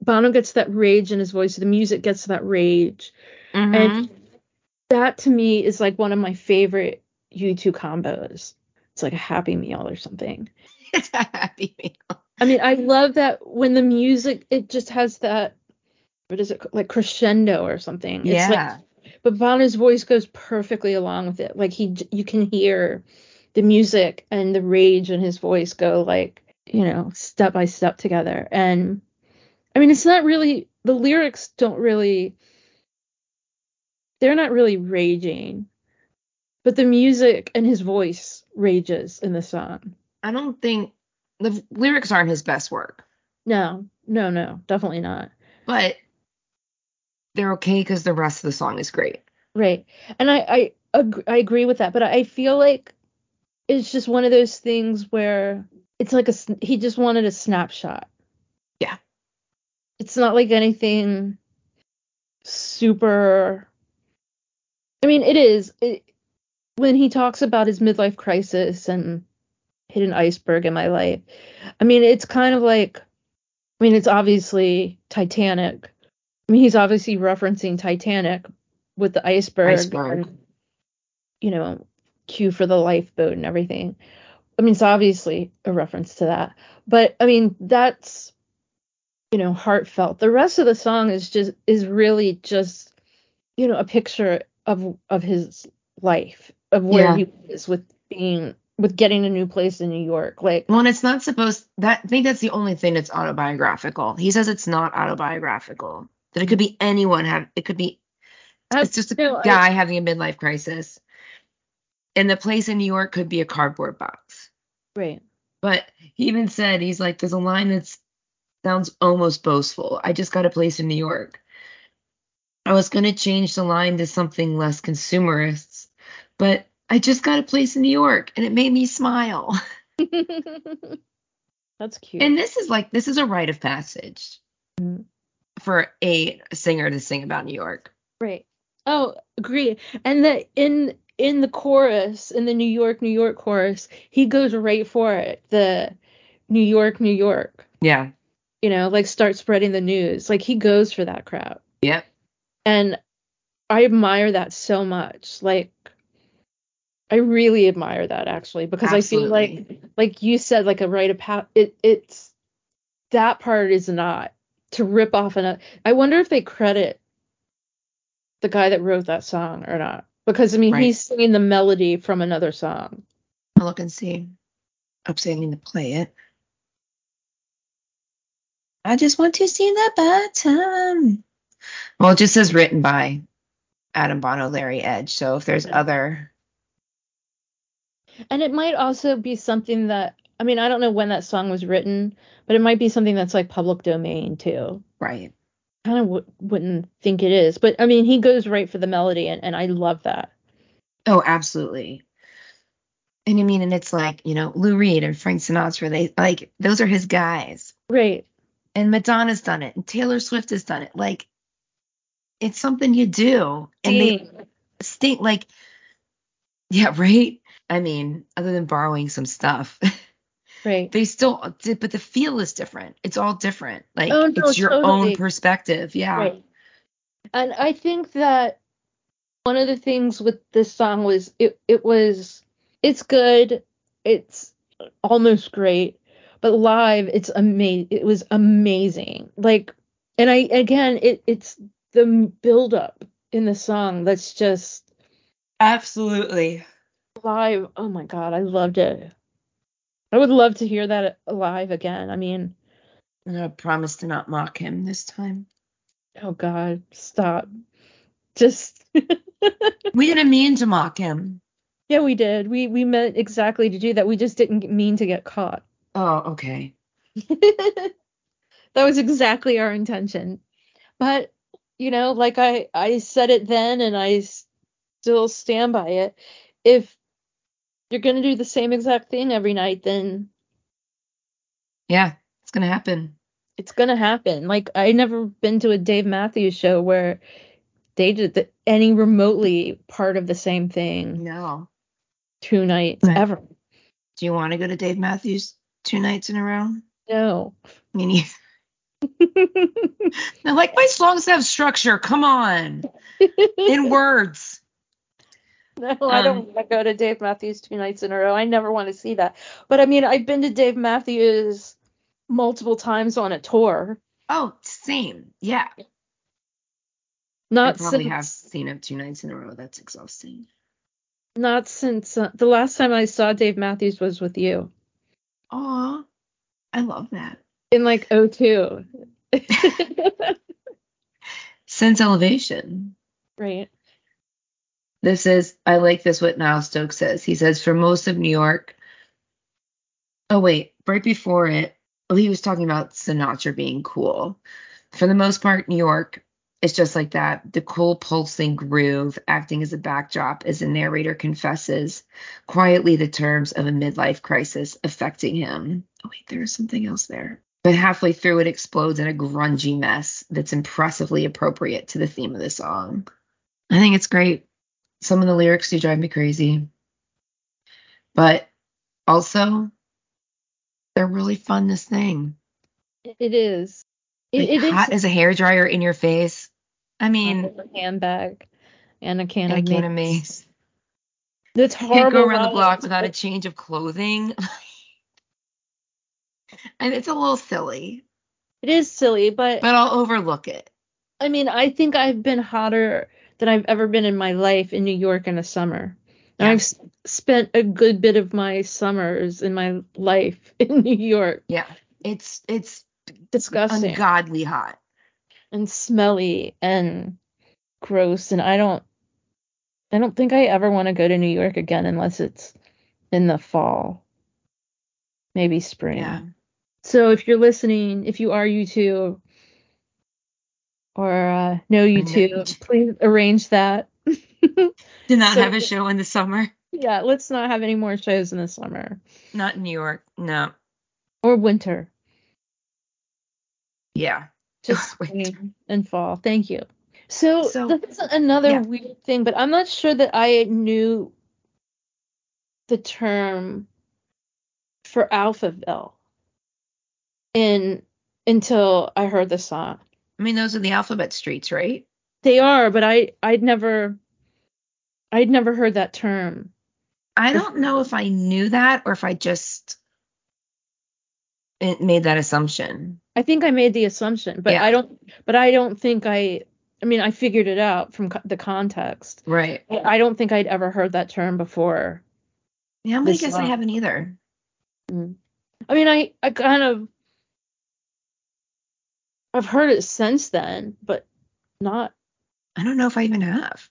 Speaker 1: Bono gets that rage in his voice. The music gets that rage,
Speaker 2: Mhm.
Speaker 1: and that to me is like one of my favorite U2 combos. It's like a Happy Meal or something.
Speaker 2: it's a happy meal.
Speaker 1: I mean, I love that when the music it just has that what is it like crescendo or something. It's
Speaker 2: yeah.
Speaker 1: like but Bono's voice goes perfectly along with it. Like he you can hear the music and the rage in his voice go like, you know, step by step together. And I mean, it's not really the lyrics don't really they're not really raging. But the music and his voice rages in the song.
Speaker 2: I don't think the lyrics aren't his best work,
Speaker 1: No, no, no, definitely not.
Speaker 2: but they're okay because the rest of the song is great.
Speaker 1: Right. And I I ag- I agree with that, but I feel like it's just one of those things where it's like a he just wanted a snapshot.
Speaker 2: Yeah.
Speaker 1: It's not like anything super I mean, it is it, when he talks about his midlife crisis and hit an iceberg in my life. I mean, it's kind of like I mean, it's obviously Titanic. I mean, he's obviously referencing Titanic with the iceberg,
Speaker 2: Iceberg.
Speaker 1: and, you know, cue for the lifeboat and everything. I mean, it's obviously a reference to that. But I mean, that's you know, heartfelt. The rest of the song is just is really just you know, a picture of of his life, of where
Speaker 2: Yeah.
Speaker 1: he is with being with getting a new place in New York. Like
Speaker 2: Well, and it's not supposed that I think that's the only thing that's autobiographical. He says it's not autobiographical. That it could be anyone have it could be it's just a
Speaker 1: no, I-
Speaker 2: guy having a midlife crisis. And the place in New York could be a cardboard box.
Speaker 1: right.
Speaker 2: But he even said he's like, there's a line that sounds almost boastful. I just got a place in New York. I was gonna change the line to something less consumerist, but I just got a place in New York and it made me smile.
Speaker 1: That's cute.
Speaker 2: And this is like this is a rite of passage
Speaker 1: Mhm.
Speaker 2: for a singer to sing about New York.
Speaker 1: Right. Oh, agree. And that in in the chorus, in the New York, New York chorus, he goes right for it. The New York, New York.
Speaker 2: Yeah.
Speaker 1: You know, like start spreading the news. Like he goes for that crowd.
Speaker 2: Yep.
Speaker 1: And I admire that so much. Like I really admire that actually because I feel like like you said like a rite of pa- it it's that part is not to rip off an I wonder if they credit the guy that wrote that song or not because I mean
Speaker 2: Right.
Speaker 1: he's singing the melody from another song.
Speaker 2: I'll look and see. Oops, I need to play it. I just want to see the bottom. Well, it just says written by Adam Bono, Larry Edge. So if there's other,
Speaker 1: And it might also be something that I mean I don't know when that song was written, but it might be something that's like public domain too.
Speaker 2: right?
Speaker 1: kind of w- wouldn't think it is, but I mean he goes right for the melody and, and I love that.
Speaker 2: Oh, absolutely. And I mean, and it's like you know Lou Reed and Frank Sinatra. They like those are his guys.
Speaker 1: Right.
Speaker 2: And Madonna's done it, and Taylor Swift has done it. Like, it's something you do, and they
Speaker 1: Dang.
Speaker 2: stink like yeah right i mean other than borrowing some stuff
Speaker 1: right.
Speaker 2: they still did, but the feel is different it's all different like
Speaker 1: Oh, no,
Speaker 2: it's your
Speaker 1: totally.
Speaker 2: own perspective yeah
Speaker 1: Right. And I think that one of the things with this song was it it was it's good, it's almost great, but live it's amazing. It was amazing. Like and I again it it's the build up in the song that's just
Speaker 2: absolutely
Speaker 1: live. Oh my god, I loved it. I would love to hear that live again. I mean,
Speaker 2: and i promise to not mock him this time
Speaker 1: oh god, stop. Just
Speaker 2: we didn't mean to mock him
Speaker 1: Yeah, we did. We we meant exactly to do that. We just didn't mean to get caught.
Speaker 2: oh okay
Speaker 1: that was exactly our intention. But you know, like I I said it then and I still stand by it. If you're gonna do the same exact thing every night, then
Speaker 2: Yeah, it's gonna happen.
Speaker 1: it's gonna happen. Like I never been to a Dave Matthews show where they did the, any remotely part of the same thing
Speaker 2: No.
Speaker 1: two nights
Speaker 2: Right.
Speaker 1: ever.
Speaker 2: Do you want to go to Dave Matthews two nights in a row?
Speaker 1: No.
Speaker 2: I mean, you- I like my songs have structure. Come on, in words.
Speaker 1: No, I don't
Speaker 2: Um,
Speaker 1: want to go to Dave Matthews two nights in a row. I never want to see that. But I mean, I've been to Dave Matthews multiple times on a tour.
Speaker 2: Oh, same. Yeah.
Speaker 1: Not since.
Speaker 2: I probably
Speaker 1: since
Speaker 2: have seen him two nights in a row. That's exhausting.
Speaker 1: not since uh, the last time I saw Dave Matthews was with you
Speaker 2: Aw, I love that.
Speaker 1: in like 02.
Speaker 2: Since Elevation.
Speaker 1: right.
Speaker 2: This is, I like this what Niall Stokes says. He says, for most of New York, oh, wait, right before it, he was talking about Sinatra being cool. For the most part, New York is just like that the cool, pulsing groove acting as a backdrop as the narrator confesses quietly the terms of a midlife crisis affecting him. Oh, wait, there's something else there. But halfway through, it explodes in a grungy mess that's impressively appropriate to the theme of the song. I think it's great some of the lyrics do drive me crazy. But also, they're really fun to sing.
Speaker 1: It is. It,
Speaker 2: Like,
Speaker 1: it is
Speaker 2: hot as a hairdryer in your face. I mean,
Speaker 1: a handbag and a can
Speaker 2: and a
Speaker 1: of
Speaker 2: can of
Speaker 1: mace. That's
Speaker 2: Can't go around the block without a change of clothing. and it's a little silly,
Speaker 1: It is silly, but
Speaker 2: but I'll overlook it.
Speaker 1: I mean, I think I've been hotter than I've ever been in my life in New York in a summer.
Speaker 2: Yeah.
Speaker 1: I've spent a good bit of my summers in my life in New York.
Speaker 2: Yeah, it's it's
Speaker 1: Disgusting
Speaker 2: ungodly hot.
Speaker 1: and smelly and gross. And I don't, I don't think I ever want to go to New York again unless it's in the fall, maybe spring.
Speaker 2: Yeah.
Speaker 1: So if you're listening, if you are you two or uh, know you two, please arrange that.
Speaker 2: Do not
Speaker 1: So-
Speaker 2: have a show in the summer.
Speaker 1: yeah, let's not have any more shows in the summer
Speaker 2: Not in New York. No.
Speaker 1: or winter.
Speaker 2: Yeah.
Speaker 1: Just spring and fall. Thank you. So,
Speaker 2: So,
Speaker 1: that's another
Speaker 2: yeah.
Speaker 1: weird thing, but I'm not sure that I knew the term for Alphaville in until I heard the song.
Speaker 2: I mean, those are the alphabet streets, right?
Speaker 1: They are, but I I'd never I'd never heard that term.
Speaker 2: I don't know if I knew that or if I just it made that assumption.
Speaker 1: I think I made the assumption, but
Speaker 2: Yeah.
Speaker 1: I don't but I don't think I I mean I figured it out from co- the context.
Speaker 2: Right.
Speaker 1: I don't think I'd ever heard that term before.
Speaker 2: Yeah, I
Speaker 1: This
Speaker 2: guess I haven't either. Mm.
Speaker 1: I mean I I kind of I've heard it since then, but not
Speaker 2: I don't know if I even have.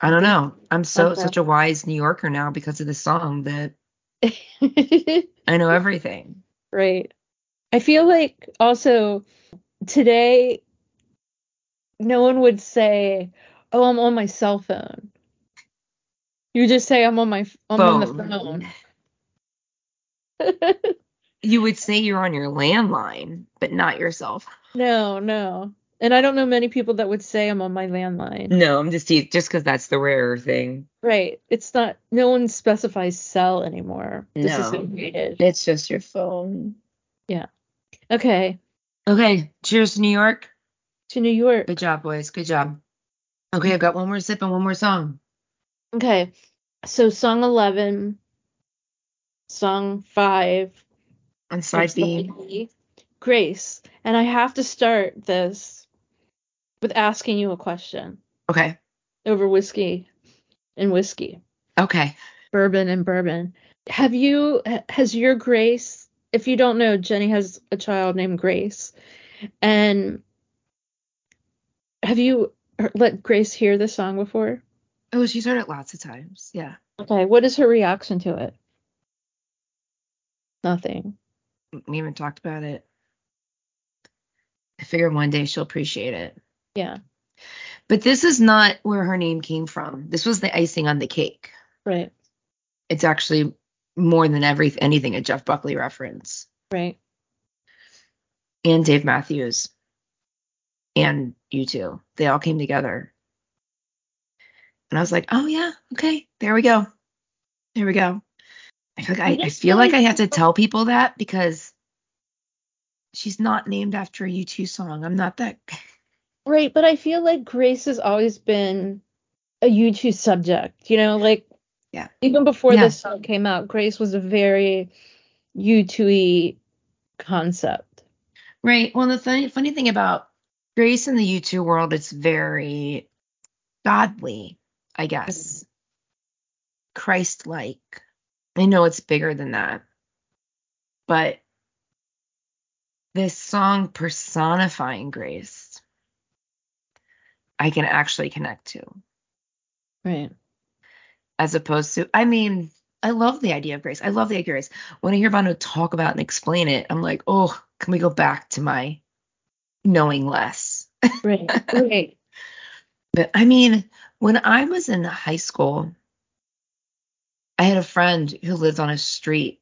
Speaker 2: I don't know. I'm so
Speaker 1: Okay.
Speaker 2: such a wise New Yorker now because of this song that I know everything.
Speaker 1: Right. I feel like also today no one would say, "Oh, I'm on my cell phone." You just say, "I'm on my I'm on the phone."
Speaker 2: You would say you're on your landline, but not yourself.
Speaker 1: no, no. And I don't know many people that would say I'm on my landline.
Speaker 2: No, I'm just just because that's the rarer thing.
Speaker 1: Right. It's not no one specifies cell anymore.
Speaker 2: No.
Speaker 1: Disassociated.
Speaker 2: It's just your phone. Yeah.
Speaker 1: Okay.
Speaker 2: Okay, cheers to New York.
Speaker 1: To New York.
Speaker 2: Good job, boys. Good job. Okay, I've got one more sip and one more song.
Speaker 1: Okay. So song 11, song 5,
Speaker 2: On side B.
Speaker 1: B, Grace. And I have to start this with asking you a question
Speaker 2: Okay.
Speaker 1: over whiskey and whiskey,
Speaker 2: Okay.
Speaker 1: bourbon and bourbon. Have you, has your Grace, if you don't know, Jenny has a child named Grace. And have you let Grace hear this song before?
Speaker 2: Oh, she's heard it lots of times. Yeah.
Speaker 1: Okay. What is her reaction to it? Nothing.
Speaker 2: We haven't talked about it. I figure one day she'll appreciate it.
Speaker 1: Yeah.
Speaker 2: But this is not where her name came from. This was the icing on the cake.
Speaker 1: Right.
Speaker 2: it's actually more than every anything a Jeff Buckley reference.
Speaker 1: Right.
Speaker 2: And Dave Matthews. And you two. They all came together. And I was like, oh yeah, okay, there we go. There we go. I feel like I, I feel like I have to tell people that because she's not named after a U2 song. I'm not that
Speaker 1: Right, but I feel like Grace has always been a U2 subject, you know, like
Speaker 2: yeah.
Speaker 1: Even before yeah. this song came out, Grace was a very U2 concept.
Speaker 2: Right. Well, the funny funny thing about Grace in the U2 world, it's very godly, I guess. Mm-hmm. Christ like. I know it's bigger than that. But this song personifying grace, I can actually connect to.
Speaker 1: Right.
Speaker 2: As opposed to, I mean, I love the idea of grace. I love the idea of grace. When I hear Bono talk about and explain it, I'm like, oh, can we go back to my knowing less?
Speaker 1: Right. Right.
Speaker 2: but I mean, when I was in high school, I had a friend who lived on a street,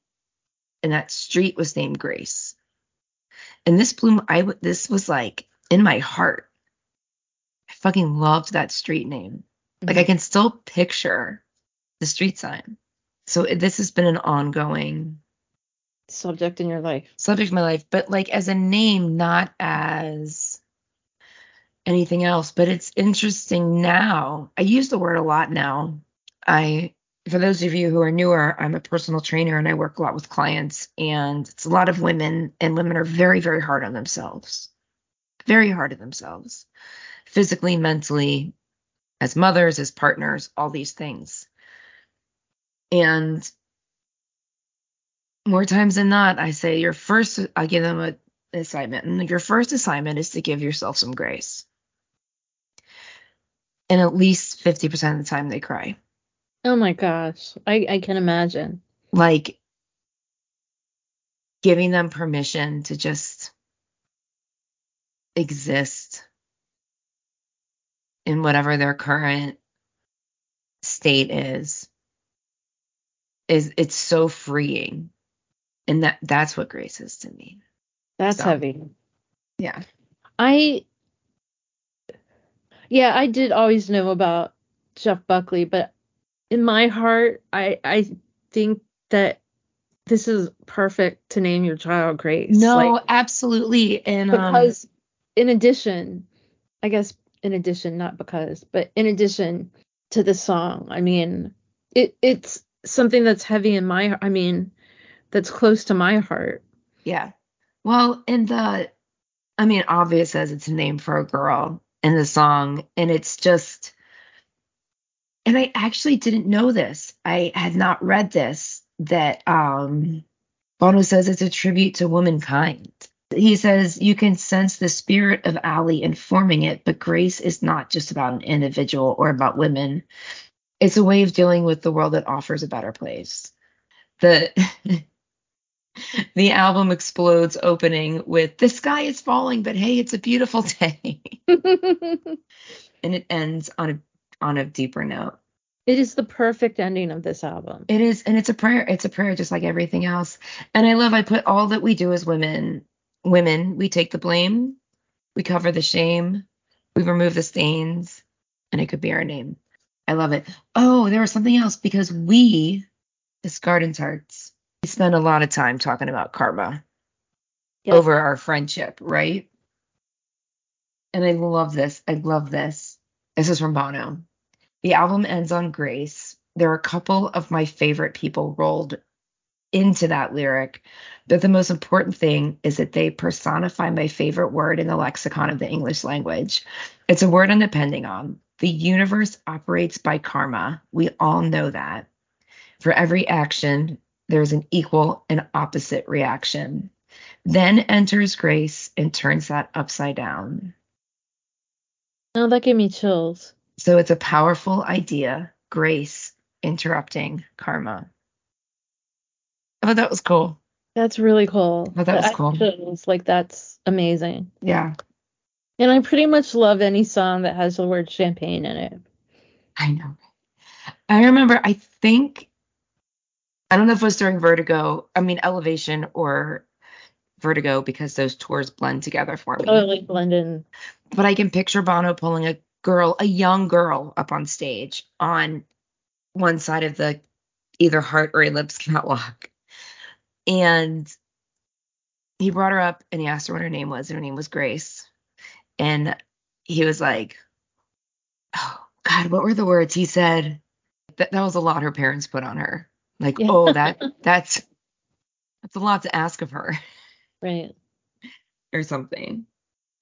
Speaker 2: and that street was named Grace. And this blew. I this was like in my heart. I fucking loved that street name. Mm-hmm. Like I can still picture the street sign. So this has been an ongoing
Speaker 1: subject in your life.
Speaker 2: Subject in my life, but like as a name, not as anything else. But it's interesting now. I use the word a lot now. I for those of you who are newer, I'm a personal trainer and I work a lot with clients, and it's a lot of women, and women are very, very hard on themselves. Very hard on themselves, physically, mentally, as mothers, as partners, all these things. And more times than not, I say your first, I give them a assignment, and your first assignment is to give yourself some grace. And at least 50% of the time they cry.
Speaker 1: Oh my gosh. I, I can imagine.
Speaker 2: Like giving them permission to just exist in whatever their current state is is it's so freeing and that that's what grace is to me
Speaker 1: that's so, heavy
Speaker 2: yeah
Speaker 1: i yeah i did always know about jeff buckley but in my heart, I I think that this is perfect to name your child Grace.
Speaker 2: No, like, absolutely. And
Speaker 1: um, because um, in addition, I guess in addition, not because, but in addition to the song, I mean, it it's something that's heavy in my I mean, that's close to my heart.
Speaker 2: Yeah. Well, in the I mean, obvious as it's a name for a girl in the song, and it's just and I actually didn't know this. I had not read this that um, Bono says it's a tribute to womankind. He says you can sense the spirit of Ali informing it, but grace is not just about an individual or about women. It's a way of dealing with the world that offers a better place. The the album explodes opening with the sky is falling, but hey, it's a beautiful day. and it ends on a on a deeper note.
Speaker 1: It is the perfect ending of this album.
Speaker 2: It is, and it's a prayer. It's a prayer just like everything else. And I love I put all that we do as women, women, we take the blame, we cover the shame, we remove the stains, and it could be our name. I love it. Oh, there was something else because we, as Garden Tarts, we spend a lot of time talking about karma yep. over our friendship, right? And I love this. I love this. This is from Bono. The album ends on Grace. There are a couple of my favorite people rolled into that lyric, but the most important thing is that they personify my favorite word in the lexicon of the English language. It's a word I'm depending on. The universe operates by karma. We all know that. For every action, there's an equal and opposite reaction. Then enters grace and turns that upside down.
Speaker 1: Oh, that gave me chills.
Speaker 2: So it's a powerful idea, grace interrupting karma. I thought that was cool.
Speaker 1: That's really cool.
Speaker 2: I thought that was cool.
Speaker 1: Feels like that's amazing.
Speaker 2: Yeah.
Speaker 1: And I pretty much love any song that has the word champagne in it.
Speaker 2: I know. I remember, I think I don't know if it was during Vertigo, I mean Elevation or Vertigo because those tours blend together for me.
Speaker 1: Totally blend in.
Speaker 2: But I can picture Bono pulling a girl, a young girl, up on stage on one side of the either Heart or Ellipse catwalk. And he brought her up and he asked her what her name was, and her name was Grace. And he was like, Oh God, what were the words? He said that that was a lot her parents put on her. Like, yeah. oh, that that's that's a lot to ask of her.
Speaker 1: Right.
Speaker 2: or something.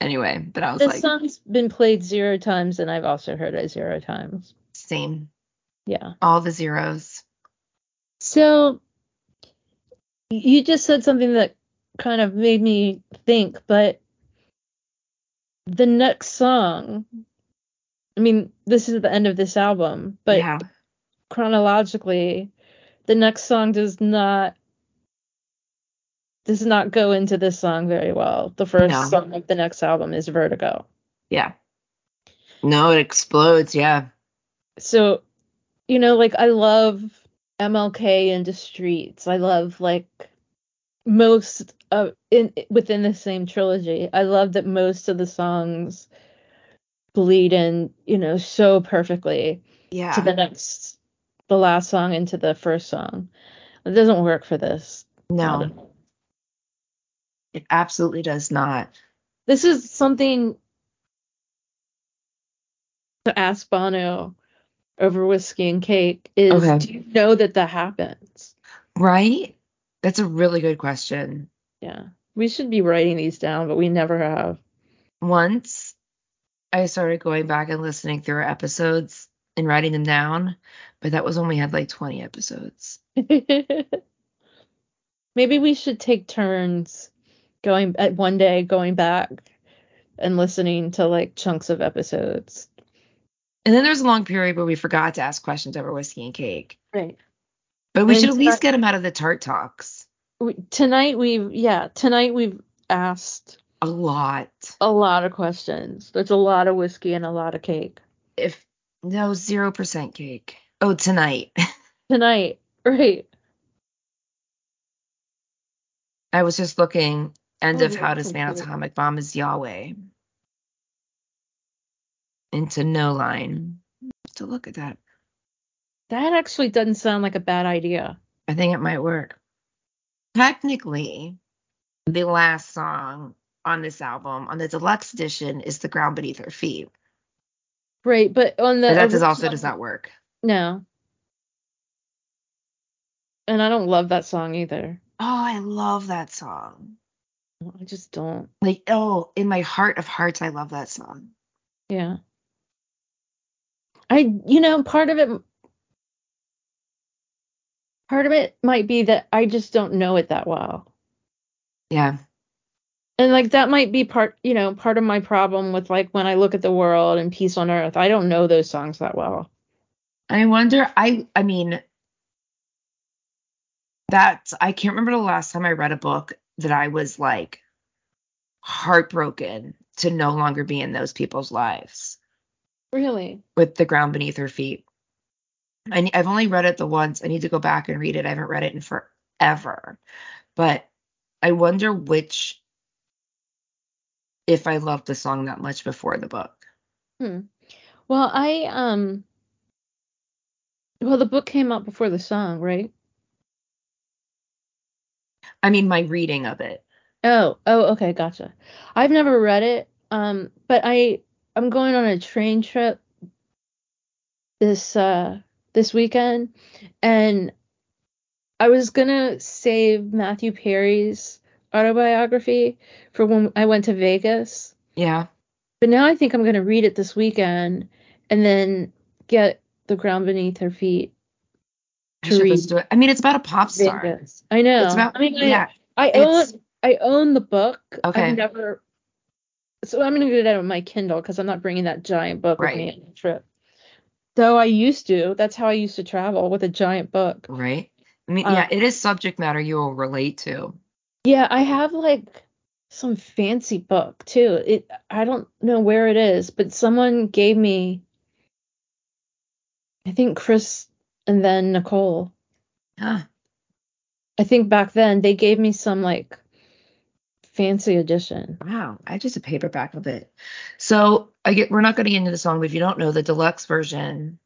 Speaker 2: Anyway, but I was
Speaker 1: this
Speaker 2: like,
Speaker 1: song's been played zero times, and I've also heard it zero times.
Speaker 2: Same.
Speaker 1: Yeah.
Speaker 2: All the zeros.
Speaker 1: So you just said something that kind of made me think, but the next song, I mean, this is the end of this album, but yeah. chronologically, the next song does not does not go into this song very well. The first no. song of the next album is Vertigo.
Speaker 2: Yeah. No, it explodes, yeah.
Speaker 1: So, you know, like I love MLK into Streets. I love like most of in within the same trilogy. I love that most of the songs bleed in, you know, so perfectly
Speaker 2: yeah.
Speaker 1: to the next the last song into the first song. It doesn't work for this.
Speaker 2: No. It absolutely does not.
Speaker 1: This is something to ask Bono over whiskey and cake is okay. do you know that that happens?
Speaker 2: Right? That's a really good question.
Speaker 1: Yeah. We should be writing these down, but we never have.
Speaker 2: Once I started going back and listening through our episodes and writing them down, but that was when we had like 20 episodes.
Speaker 1: Maybe we should take turns going at one day going back and listening to like chunks of episodes.
Speaker 2: And then there's a long period where we forgot to ask questions over whiskey and cake.
Speaker 1: Right.
Speaker 2: But we and should at least get them out of the tart talks.
Speaker 1: We, tonight we've yeah tonight we've asked
Speaker 2: a lot
Speaker 1: a lot of questions. There's a lot of whiskey and a lot of cake.
Speaker 2: If no zero percent cake. Oh tonight.
Speaker 1: tonight right.
Speaker 2: I was just looking End oh, of How to Man Atomic Bomb is Yahweh. Into No Line. To look at that.
Speaker 1: That actually doesn't sound like a bad idea.
Speaker 2: I think it might work. Technically, the last song on this album, on the deluxe edition, is The Ground Beneath Our Feet.
Speaker 1: Right, but on the.
Speaker 2: But that does also does not work.
Speaker 1: No. And I don't love that song either.
Speaker 2: Oh, I love that song.
Speaker 1: Oh, I just don't.
Speaker 2: Like, oh, in my heart of hearts, I love that song.
Speaker 1: Yeah. I, you know, part of it, part of it might be that I just don't know it that well.
Speaker 2: Yeah.
Speaker 1: And like that might be part, you know, part of my problem with like when I look at the world and peace on earth. I don't know those songs that well.
Speaker 2: I wonder. I, I mean, that I can't remember the last time I read a book that I was like heartbroken to no longer be in those people's lives.
Speaker 1: Really?
Speaker 2: With the ground beneath her feet. I, I've only read it the once. I need to go back and read it. I haven't read it in forever. But I wonder which, if I loved the song that much before the book.
Speaker 1: Hmm. Well, I, um, well, the book came out before the song, right?
Speaker 2: I mean, my reading of it.
Speaker 1: Oh, oh, okay, gotcha. I've never read it, um, but I I'm going on a train trip this uh this weekend, and I was gonna save Matthew Perry's autobiography for when I went to Vegas.
Speaker 2: Yeah.
Speaker 1: But now I think I'm gonna read it this weekend and then get the ground beneath her feet
Speaker 2: to read. To I mean, it's about a pop star. Vegas.
Speaker 1: I know.
Speaker 2: It's about,
Speaker 1: I mean,
Speaker 2: yeah.
Speaker 1: I, I own I own the book.
Speaker 2: Okay.
Speaker 1: I've never. So I'm gonna get it out of my Kindle because I'm not bringing that giant book
Speaker 2: right.
Speaker 1: with me on the trip. Though I used to. That's how I used to travel with a giant book.
Speaker 2: Right. I mean, um, yeah, it is subject matter you will relate to.
Speaker 1: Yeah, I have like some fancy book too. It I don't know where it is, but someone gave me I think Chris and then Nicole.
Speaker 2: Huh.
Speaker 1: I think back then they gave me some like fancy edition.
Speaker 2: Wow, I just a paperback of it. So I get we're not going to get into the song, but if you don't know, the deluxe version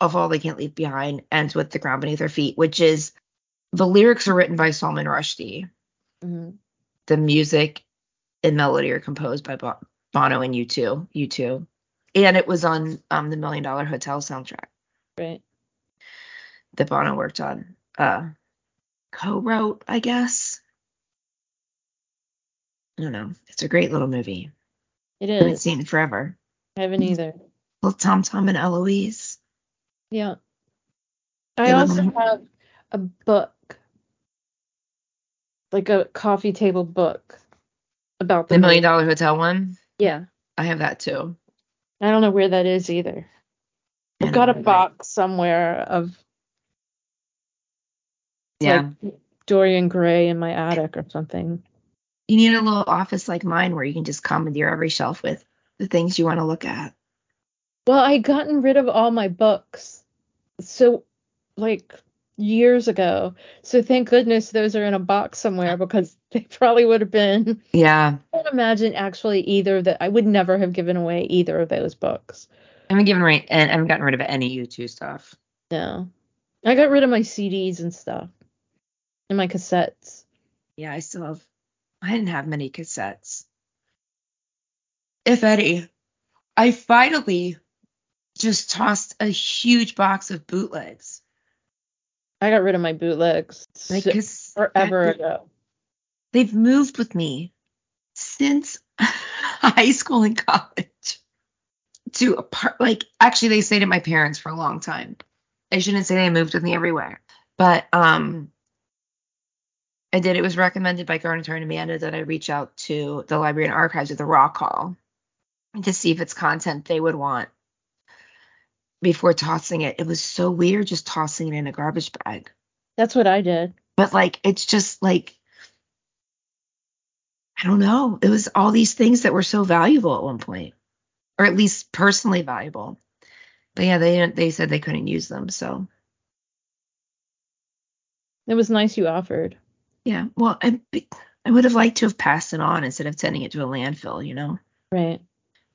Speaker 2: of All They Can't Leave Behind ends with The Ground Beneath Their Feet, which is the lyrics are written by Salman Rushdie. Mm-hmm. The music and melody are composed by Bono and U2, U2. And it was on um, the Million Dollar Hotel soundtrack.
Speaker 1: Right.
Speaker 2: That Bono worked on. Uh, co-wrote, I guess. I don't know. It's a great little movie.
Speaker 1: It is.
Speaker 2: I haven't seen it forever.
Speaker 1: I haven't either.
Speaker 2: Little Tom Tom and Eloise.
Speaker 1: Yeah. I also have a book, like a coffee table book about
Speaker 2: the, the Million Dollar Hotel one.
Speaker 1: Yeah.
Speaker 2: I have that too.
Speaker 1: I don't know where that is either. I've got a box somewhere of
Speaker 2: yeah
Speaker 1: like Dorian Gray in my attic or something.
Speaker 2: You need a little office like mine where you can just commandeer every shelf with the things you want to look at.
Speaker 1: Well, I gotten rid of all my books. So like years ago. So thank goodness those are in a box somewhere because they probably would have been.
Speaker 2: Yeah.
Speaker 1: I can't imagine actually either that I would never have given away either of those books.
Speaker 2: I haven't given away and I haven't gotten rid of any U2 stuff.
Speaker 1: No. I got rid of my CDs and stuff. And my cassettes.
Speaker 2: Yeah, I still have I didn't have many cassettes. If any. I finally just tossed a huge box of bootlegs.
Speaker 1: I got rid of my bootlegs like, forever ago.
Speaker 2: They've moved with me since high school and college to a part like actually they stayed at my parents for a long time. I shouldn't say they moved with me everywhere. But um I did. It was recommended by Garnet and Amanda that I reach out to the Library and Archives at the Rock Hall to see if it's content they would want before tossing it. It was so weird just tossing it in a garbage bag.
Speaker 1: That's what I did.
Speaker 2: But like it's just like I don't know. It was all these things that were so valuable at one point. Or at least personally valuable. But yeah, they they said they couldn't use them, so
Speaker 1: it was nice you offered.
Speaker 2: Yeah. Well, I I would have liked to have passed it on instead of sending it to a landfill, you know.
Speaker 1: Right.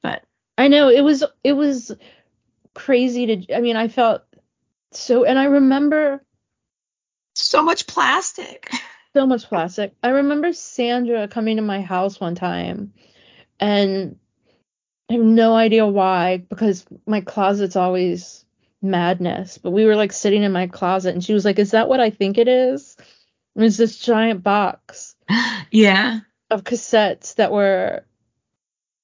Speaker 2: But
Speaker 1: I know it was it was crazy to I mean, I felt so and I remember
Speaker 2: so much plastic.
Speaker 1: So much plastic. I remember Sandra coming to my house one time and I have no idea why because my closet's always madness. But we were like sitting in my closet and she was like, Is that what I think it is? It was this giant box.
Speaker 2: Yeah.
Speaker 1: Of cassettes that were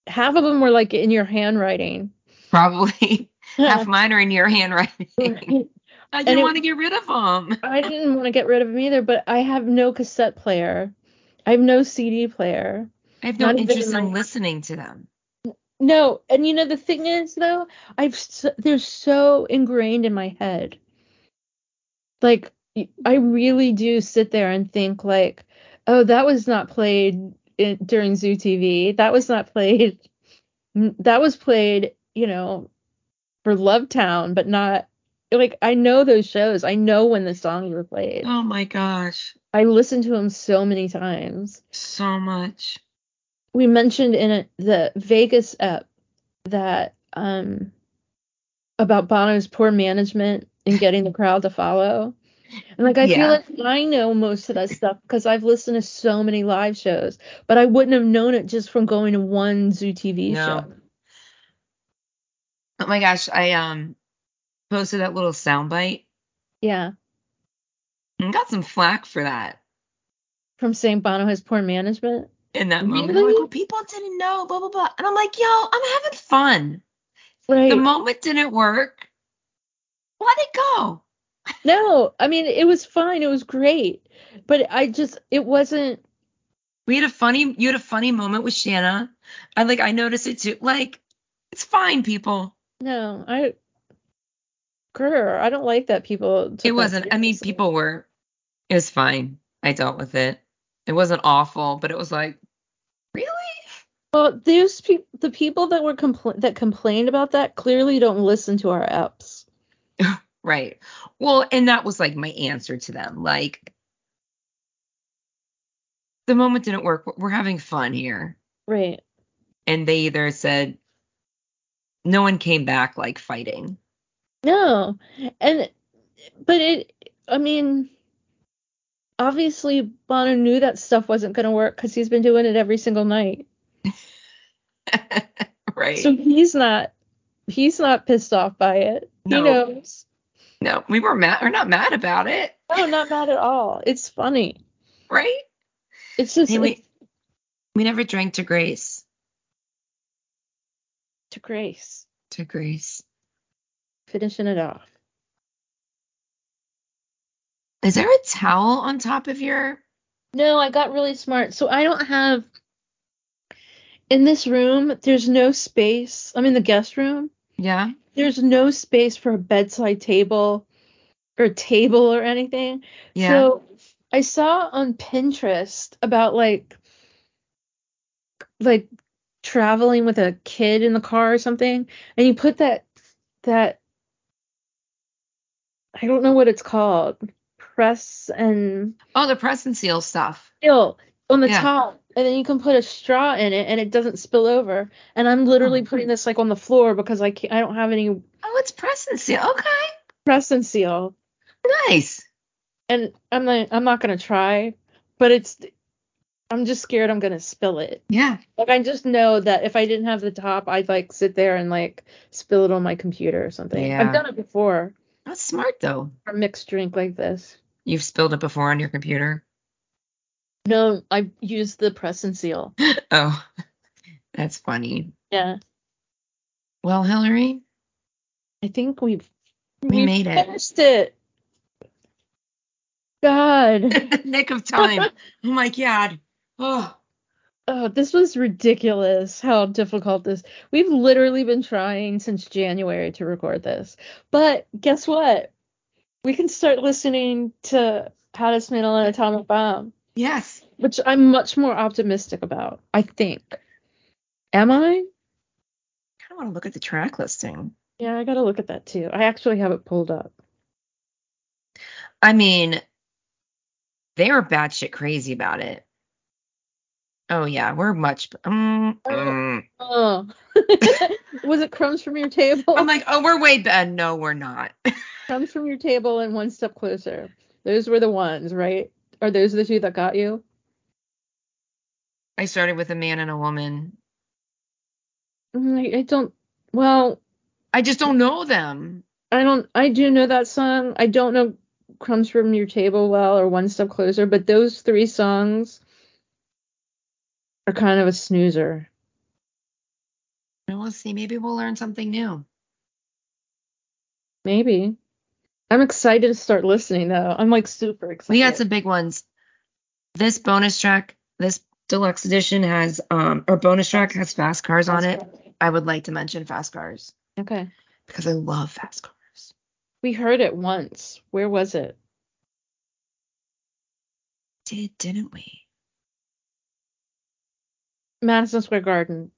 Speaker 1: half of them were like in your handwriting.
Speaker 2: Probably. half mine are in your handwriting. I didn't want to get rid of them.
Speaker 1: I didn't want to get rid of them either, but I have no cassette player. I have no CD player.
Speaker 2: I have no interest in, in listening to them.
Speaker 1: No, and you know the thing is though, I've so, they're so ingrained in my head. Like I really do sit there and think like, oh, that was not played in, during Zoo TV. That was not played. That was played, you know, for Lovetown, but not like I know those shows. I know when the songs were played.
Speaker 2: Oh my gosh.
Speaker 1: I listened to them so many times.
Speaker 2: So much.
Speaker 1: We mentioned in a, the Vegas app that um about Bono's poor management in getting the crowd to follow. And like I yeah. feel like I know most of that stuff because I've listened to so many live shows, but I wouldn't have known it just from going to one Zoo TV no. show.
Speaker 2: Oh my gosh, I um posted that little soundbite.
Speaker 1: Yeah.
Speaker 2: And got some flack for that.
Speaker 1: From saying Bono has poor management?
Speaker 2: In that really? moment. Like, well, people didn't know, blah, blah, blah. And I'm like, yo, I'm having fun.
Speaker 1: Right.
Speaker 2: The moment didn't work. Let it go.
Speaker 1: No, I mean, it was fine. It was great. But I just, it wasn't.
Speaker 2: We had a funny, you had a funny moment with Shanna. I like, I noticed it too. Like, it's fine, people.
Speaker 1: No, I, Grr, I don't like that people.
Speaker 2: It wasn't. I mean, people were. It was fine. I dealt with it. It wasn't awful, but it was like, really?
Speaker 1: Well, those people, the people that were compl- that complained about that clearly don't listen to our apps.
Speaker 2: right. Well, and that was like my answer to them. Like, the moment didn't work. We're having fun here.
Speaker 1: Right.
Speaker 2: And they either said no one came back like fighting.
Speaker 1: No. And but it I mean obviously Bono knew that stuff wasn't going to work cuz he's been doing it every single night.
Speaker 2: right.
Speaker 1: So he's not he's not pissed off by it. No. He knows.
Speaker 2: No, we were mad or not mad about it.
Speaker 1: No, not mad at all. It's funny.
Speaker 2: Right?
Speaker 1: It's just
Speaker 2: hey,
Speaker 1: we,
Speaker 2: it's, we never drank to Grace.
Speaker 1: To Grace.
Speaker 2: To Grace.
Speaker 1: Finishing it off.
Speaker 2: Is there a towel on top of your
Speaker 1: No, I got really smart. So I don't have in this room, there's no space. I'm in the guest room.
Speaker 2: Yeah.
Speaker 1: There's no space for a bedside table or table or anything. Yeah. So I saw on Pinterest about like like traveling with a kid in the car or something and you put that that I don't know what it's called. Press and
Speaker 2: Oh, the press and seal stuff.
Speaker 1: Seal on the yeah. top and then you can put a straw in it and it doesn't spill over. And I'm literally oh. putting this like on the floor because I can't, I don't have any.
Speaker 2: Oh, it's press and seal. Okay.
Speaker 1: Press and seal.
Speaker 2: Nice.
Speaker 1: And I'm like, I'm not gonna try, but it's. I'm just scared I'm gonna spill it.
Speaker 2: Yeah.
Speaker 1: Like I just know that if I didn't have the top, I'd like sit there and like spill it on my computer or something. Yeah. I've done it before.
Speaker 2: That's smart though.
Speaker 1: A mixed drink like this.
Speaker 2: You've spilled it before on your computer.
Speaker 1: No, I used the press and seal.
Speaker 2: oh, that's funny.
Speaker 1: Yeah.
Speaker 2: Well, Hillary,
Speaker 1: I think we've
Speaker 2: we
Speaker 1: we've
Speaker 2: made
Speaker 1: it. Finished it. God.
Speaker 2: Nick of time. oh my God. Oh.
Speaker 1: Oh, this was ridiculous how difficult this. We've literally been trying since January to record this. But guess what? We can start listening to How to Dismantle an Atomic Bomb.
Speaker 2: Yes.
Speaker 1: Which I'm much more optimistic about, I think. Am I? I kind
Speaker 2: of want to look at the track listing.
Speaker 1: Yeah, I got to look at that too. I actually have it pulled up.
Speaker 2: I mean, they are batshit crazy about it. Oh yeah, we're much. Um,
Speaker 1: oh, oh. was it crumbs from your table?
Speaker 2: I'm like, oh, we're way bad. No, we're not.
Speaker 1: crumbs from your table and one step closer. Those were the ones, right? Are those the two that got you?
Speaker 2: I started with a man and a woman.
Speaker 1: Mm, I don't. Well,
Speaker 2: I just don't know them.
Speaker 1: I don't. I do know that song. I don't know "Crumbs from Your Table" well or "One Step Closer," but those three songs are kind of a snoozer.
Speaker 2: we'll see. Maybe we'll learn something new.
Speaker 1: Maybe. I'm excited to start listening though. I'm like super excited.
Speaker 2: We got some big ones. This bonus track, this deluxe edition has um or bonus track has fast cars on it. I would like to mention fast cars.
Speaker 1: Okay.
Speaker 2: Because I love fast cars.
Speaker 1: We heard it once. Where was it?
Speaker 2: Did didn't we?
Speaker 1: Madison Square Garden.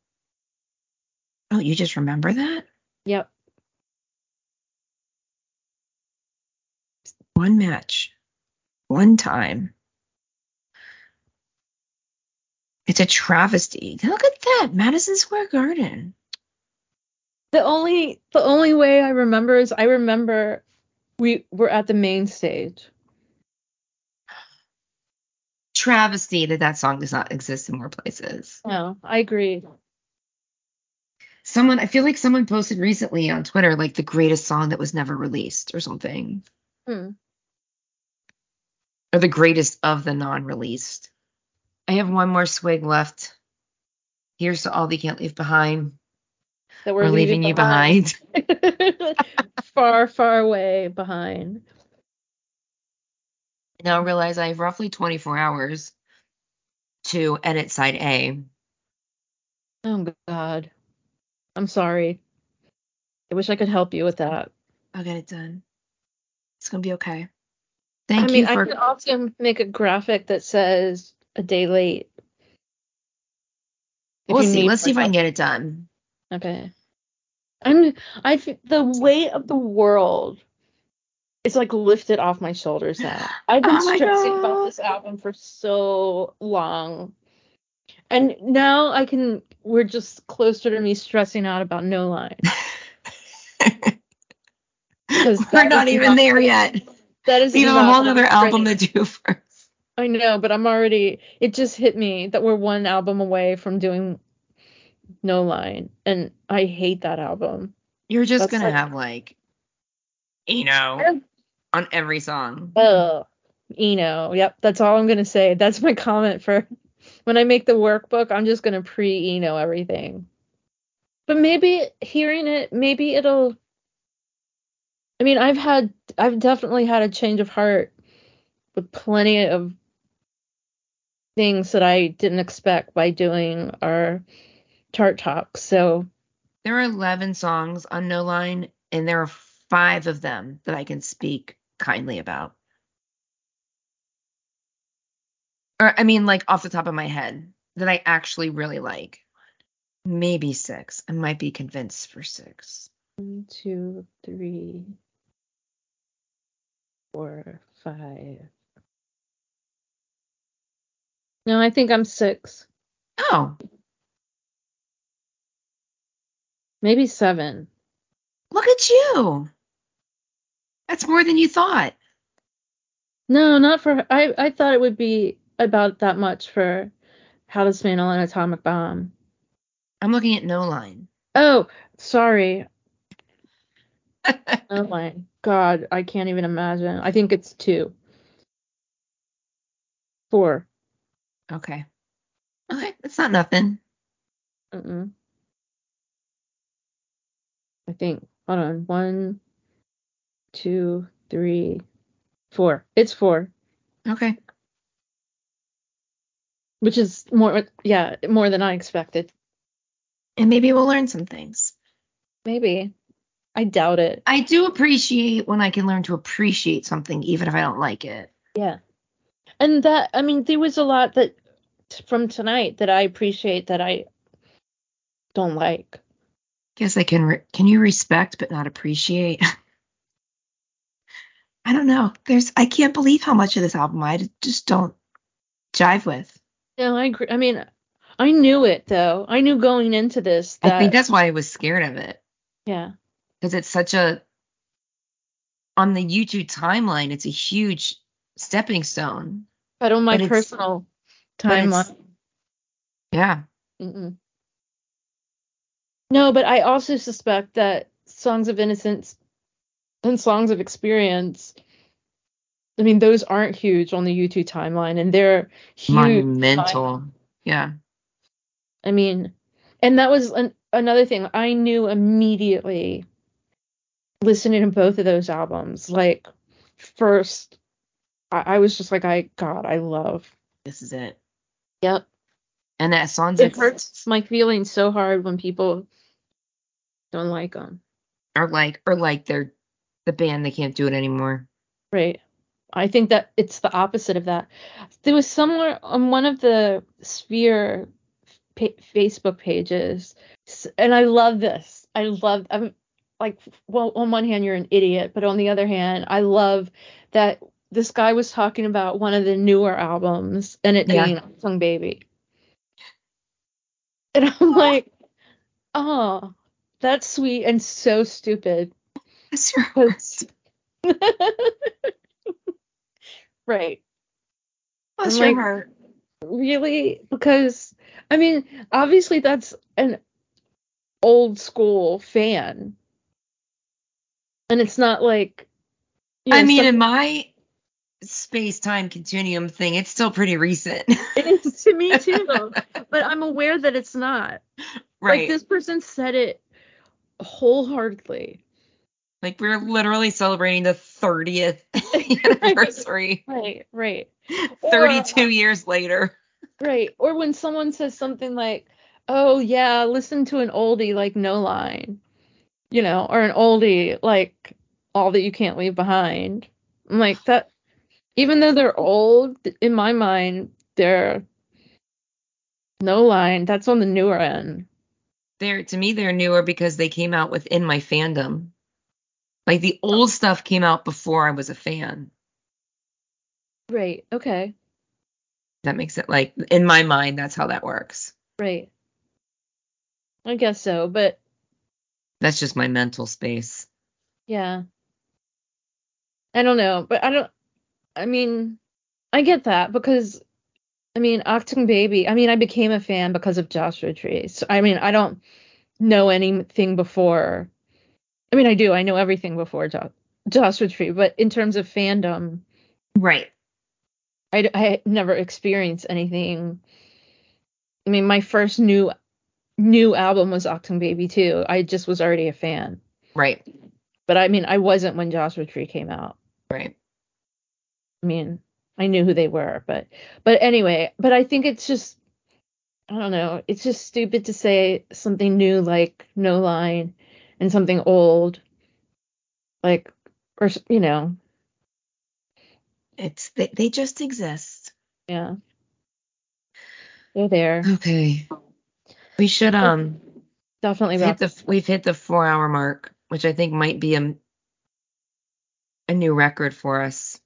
Speaker 2: Oh, you just remember that?
Speaker 1: Yep.
Speaker 2: One match, one time. It's a travesty. Look at that, Madison Square Garden.
Speaker 1: The only the only way I remember is I remember we were at the main stage.
Speaker 2: Travesty that that song does not exist in more places.
Speaker 1: No, I agree.
Speaker 2: Someone, I feel like someone posted recently on Twitter like the greatest song that was never released or something.
Speaker 1: Hmm
Speaker 2: are the greatest of the non-released. I have one more swig left. Here's to all they can't leave behind.
Speaker 1: That we're, we're leaving, leaving, you behind. far, far away behind.
Speaker 2: Now I realize I have roughly 24 hours to edit side A.
Speaker 1: Oh God. I'm sorry. I wish I could help you with that.
Speaker 2: I'll get it done. It's gonna be okay. Thank
Speaker 1: I
Speaker 2: mean,
Speaker 1: you for. I could also make a graphic that says a day late.
Speaker 2: We'll see. Let's see if I can get it done.
Speaker 1: Okay. I'm. I the weight of the world it's like lifted off my shoulders now. I've been
Speaker 2: Oh
Speaker 1: stressing
Speaker 2: God.
Speaker 1: about this album for so long. And now I can we're just closer to me stressing out about No Line.
Speaker 2: We're not even there yet.
Speaker 1: That is
Speaker 2: We have a whole other album to do first.
Speaker 1: I know, but I'm already it just hit me that we're one album away from doing No Line. And I hate that album.
Speaker 2: You're just
Speaker 1: That's
Speaker 2: gonna
Speaker 1: like-
Speaker 2: have like, you know, on every song.
Speaker 1: Oh, Eno. Yep, that's all I'm gonna say. That's my comment for when I make the workbook. I'm just gonna pre Eno everything. But maybe hearing it, maybe it'll. I mean, I've had, I've definitely had a change of heart with plenty of things that I didn't expect by doing our TART Talk. So
Speaker 2: There are 11 songs on No Line, and there are five of them that I can speak kindly about. Or, I mean, like off the top of my head, that I actually really like. Maybe six. I might be convinced for six.
Speaker 1: one, two, three, four, five. No, I think I'm six.
Speaker 2: Oh,
Speaker 1: Maybe seven.
Speaker 2: look at you. That's more than you thought.
Speaker 1: No, not for I I thought it would be about that much for How to Dismantle an Atomic Bomb.
Speaker 2: I'm looking at No Line.
Speaker 1: Oh, sorry. Oh my God, I can't even imagine. I think it's two. Four.
Speaker 2: Okay. Okay, that's not nothing.
Speaker 1: Mm-mm. I think. Hold on. One, two, three, four. It's four,
Speaker 2: Okay.
Speaker 1: which is more, yeah, more than I expected.
Speaker 2: And maybe we'll learn some things.
Speaker 1: Maybe. I doubt it.
Speaker 2: I do appreciate when I can learn to appreciate something even if I don't like it.
Speaker 1: Yeah. And that, I mean, there was a lot that from tonight that I appreciate that I don't like.
Speaker 2: Guess I can re- can you respect but not appreciate? I don't know. There's I can't believe how much of this album I just don't jive with.
Speaker 1: No, I agree. I mean, I knew it though. I knew going into this that,
Speaker 2: I think that's why I was scared of it
Speaker 1: yeah.
Speaker 2: Because it's such a on the U2 timeline. It's a huge stepping stone.
Speaker 1: But on my
Speaker 2: But
Speaker 1: personal timeline.
Speaker 2: Yeah.
Speaker 1: Mm-mm. No, but I also suspect that Songs of Innocence and Songs of Experience, I mean, those aren't huge on the U2 timeline, and they're huge.
Speaker 2: Monumental. Yeah.
Speaker 1: I mean, and that was an, another thing I knew immediately listening to both of those albums. Like, first, I, I was just like, I, God, I love.
Speaker 2: This is it.
Speaker 1: Yep.
Speaker 2: And that song's
Speaker 1: It hurts my feelings so hard when people don't like them.
Speaker 2: or like or like they're the band they can't do it anymore.
Speaker 1: Right. I think that it's the opposite of that. There was somewhere on one of the Sphere pa- Facebook pages, and I love this. I love. I'm like, well, on one hand, you're an idiot, but on the other hand, I love that this guy was talking about one of the newer albums and it
Speaker 2: Yeah.
Speaker 1: being Achtung Baby. And I'm like, oh, that's sweet and so stupid.
Speaker 2: That's your
Speaker 1: Because right.
Speaker 2: Bless your
Speaker 1: like-
Speaker 2: heart.
Speaker 1: Really? Because I mean, obviously that's an old school fan. And it's not like you
Speaker 2: I mean,
Speaker 1: some-
Speaker 2: in my space time continuum thing, it's still pretty recent.
Speaker 1: it is to me too, though. but I'm aware that it's not.
Speaker 2: right.
Speaker 1: Like this person said it wholeheartedly.
Speaker 2: Like we're literally celebrating the 30th anniversary.
Speaker 1: Right, right. Or-
Speaker 2: 32 years later.
Speaker 1: Right. Or when someone says something like, "Oh yeah, listen to an oldie like No Line," you know, or an oldie like All That You Can't Leave Behind. I'm like that. Even though they're old, in my mind, they're No Line. That's on the newer end.
Speaker 2: They're to me they're newer because they came out within my fandom. Like the old stuff came out before I was a fan.
Speaker 1: Right. Okay.
Speaker 2: That makes it like in my mind that's how that works.
Speaker 1: Right. I guess so, but
Speaker 2: that's just my mental space.
Speaker 1: Yeah. I don't know, but I don't I mean, I get that because I mean, Achtung Baby, I mean, I became a fan because of Joshua Tree. So I mean, I don't know anything before. I mean, I do. I know everything before jo- Joshua Tree, but in terms of fandom,
Speaker 2: right.
Speaker 1: I, I never experienced anything. I mean, my first new new album was Achtung Baby too. I just was already a fan.
Speaker 2: Right.
Speaker 1: But I mean, I wasn't when Joshua Tree came out.
Speaker 2: Right.
Speaker 1: I mean, I knew who they were, but but anyway, but I think it's just I don't know, it's just stupid to say something new like No Line and something old like or you know.
Speaker 2: It's they, they just exist.
Speaker 1: Yeah. They're there.
Speaker 2: Okay. We should um
Speaker 1: definitely
Speaker 2: hit the we've hit the 4 hour mark, which I think might be a a new record for us.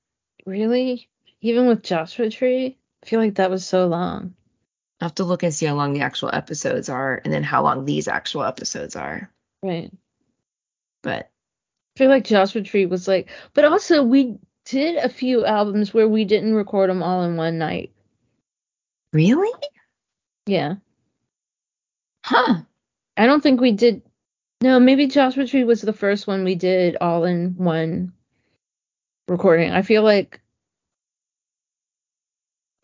Speaker 1: Really? Even with Joshua Tree? I feel like that was so long.
Speaker 2: i have to look and see how long the actual episodes are and then how long these actual episodes are.
Speaker 1: Right.
Speaker 2: But
Speaker 1: I feel like Joshua Tree was like, but also we did a few albums where we didn't record them all in one night.
Speaker 2: Really?
Speaker 1: Yeah.
Speaker 2: Huh.
Speaker 1: I don't think we did. No, maybe Joshua Tree was the first one we did all in one recording. I feel like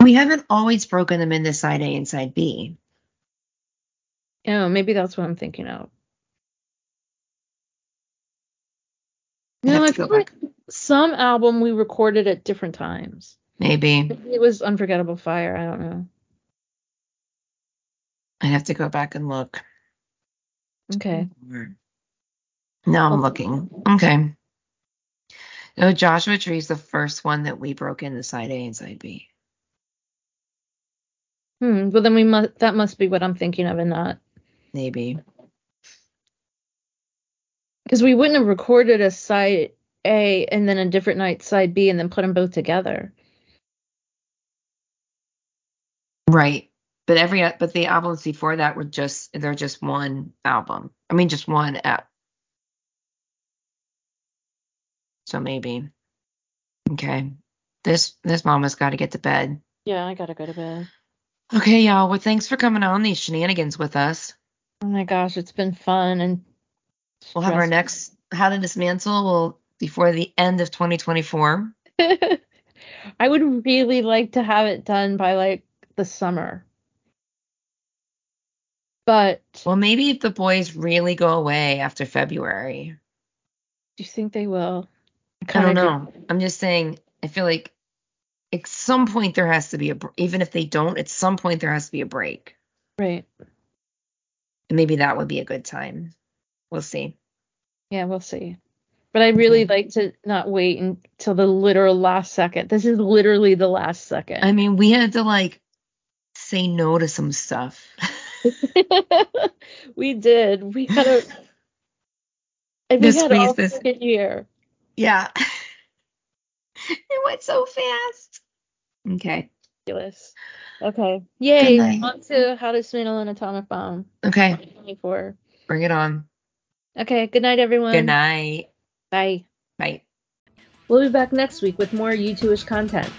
Speaker 2: we haven't always broken them into side A and side B.
Speaker 1: Oh, maybe that's what I'm thinking of. No, I feel like some album we recorded at different times.
Speaker 2: Maybe.
Speaker 1: Maybe it was Unforgettable Fire. I don't know.
Speaker 2: I have to go back and look.
Speaker 1: Okay.
Speaker 2: Now I'm looking. Okay. No, Joshua Tree is the first one that we broke into side A and side B.
Speaker 1: Hmm. Well, then we must. That must be what I'm thinking of, and not.
Speaker 2: Maybe.
Speaker 1: Because we wouldn't have recorded a side A and then a different night side B and then put them both together.
Speaker 2: Right. But every but the albums before that were just they're just one album. I mean just one app. So maybe. Okay. This this mama's got to get to bed.
Speaker 1: Yeah, I gotta go to bed.
Speaker 2: Okay, y'all. Well, thanks for coming on these shenanigans with us.
Speaker 1: Oh my gosh, it's been fun and.
Speaker 2: We'll have our next How to Dismantle will before the end of 2024.
Speaker 1: I would really like to have it done by like the summer. But
Speaker 2: well, maybe if the boys really go away after February.
Speaker 1: Do you think they will?
Speaker 2: I, I don't know. Do. I'm just saying. I feel like at some point there has to be a even if they don't, at some point there has to be a break.
Speaker 1: Right.
Speaker 2: And maybe that would be a good time. We'll see.
Speaker 1: Yeah, we'll see. But I really mm-hmm. like to not wait until the literal last second. This is literally the last second.
Speaker 2: I mean, we had to like say no to some stuff.
Speaker 1: we did. We had a and we had all this year.
Speaker 2: Yeah. it went so fast. Okay.
Speaker 1: Ridiculous. Okay. Yay. On to how to dismantle an atomic bomb.
Speaker 2: Okay.
Speaker 1: 2024.
Speaker 2: Bring it on.
Speaker 1: Okay. Good night, everyone.
Speaker 2: Good night.
Speaker 1: Bye.
Speaker 2: Bye.
Speaker 1: We'll be back next week with more U2ish content.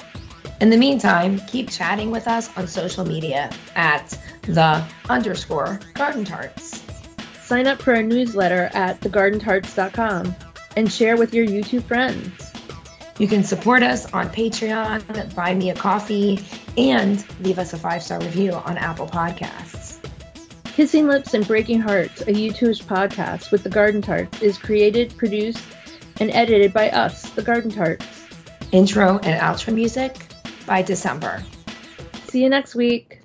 Speaker 2: In the meantime, keep chatting with us on social media at the underscore garden tarts.
Speaker 1: Sign up for our newsletter at thegardentarts.com and share with your U2 friends.
Speaker 2: You can support us on Patreon, buy me a coffee, and leave us a five star review on Apple Podcasts.
Speaker 1: Kissing Lips and Breaking Hearts, a U2ish podcast with the Garden Tarts, is created, produced, and edited by us, the Garden Tarts.
Speaker 2: Intro and outro music by December.
Speaker 1: See you next week.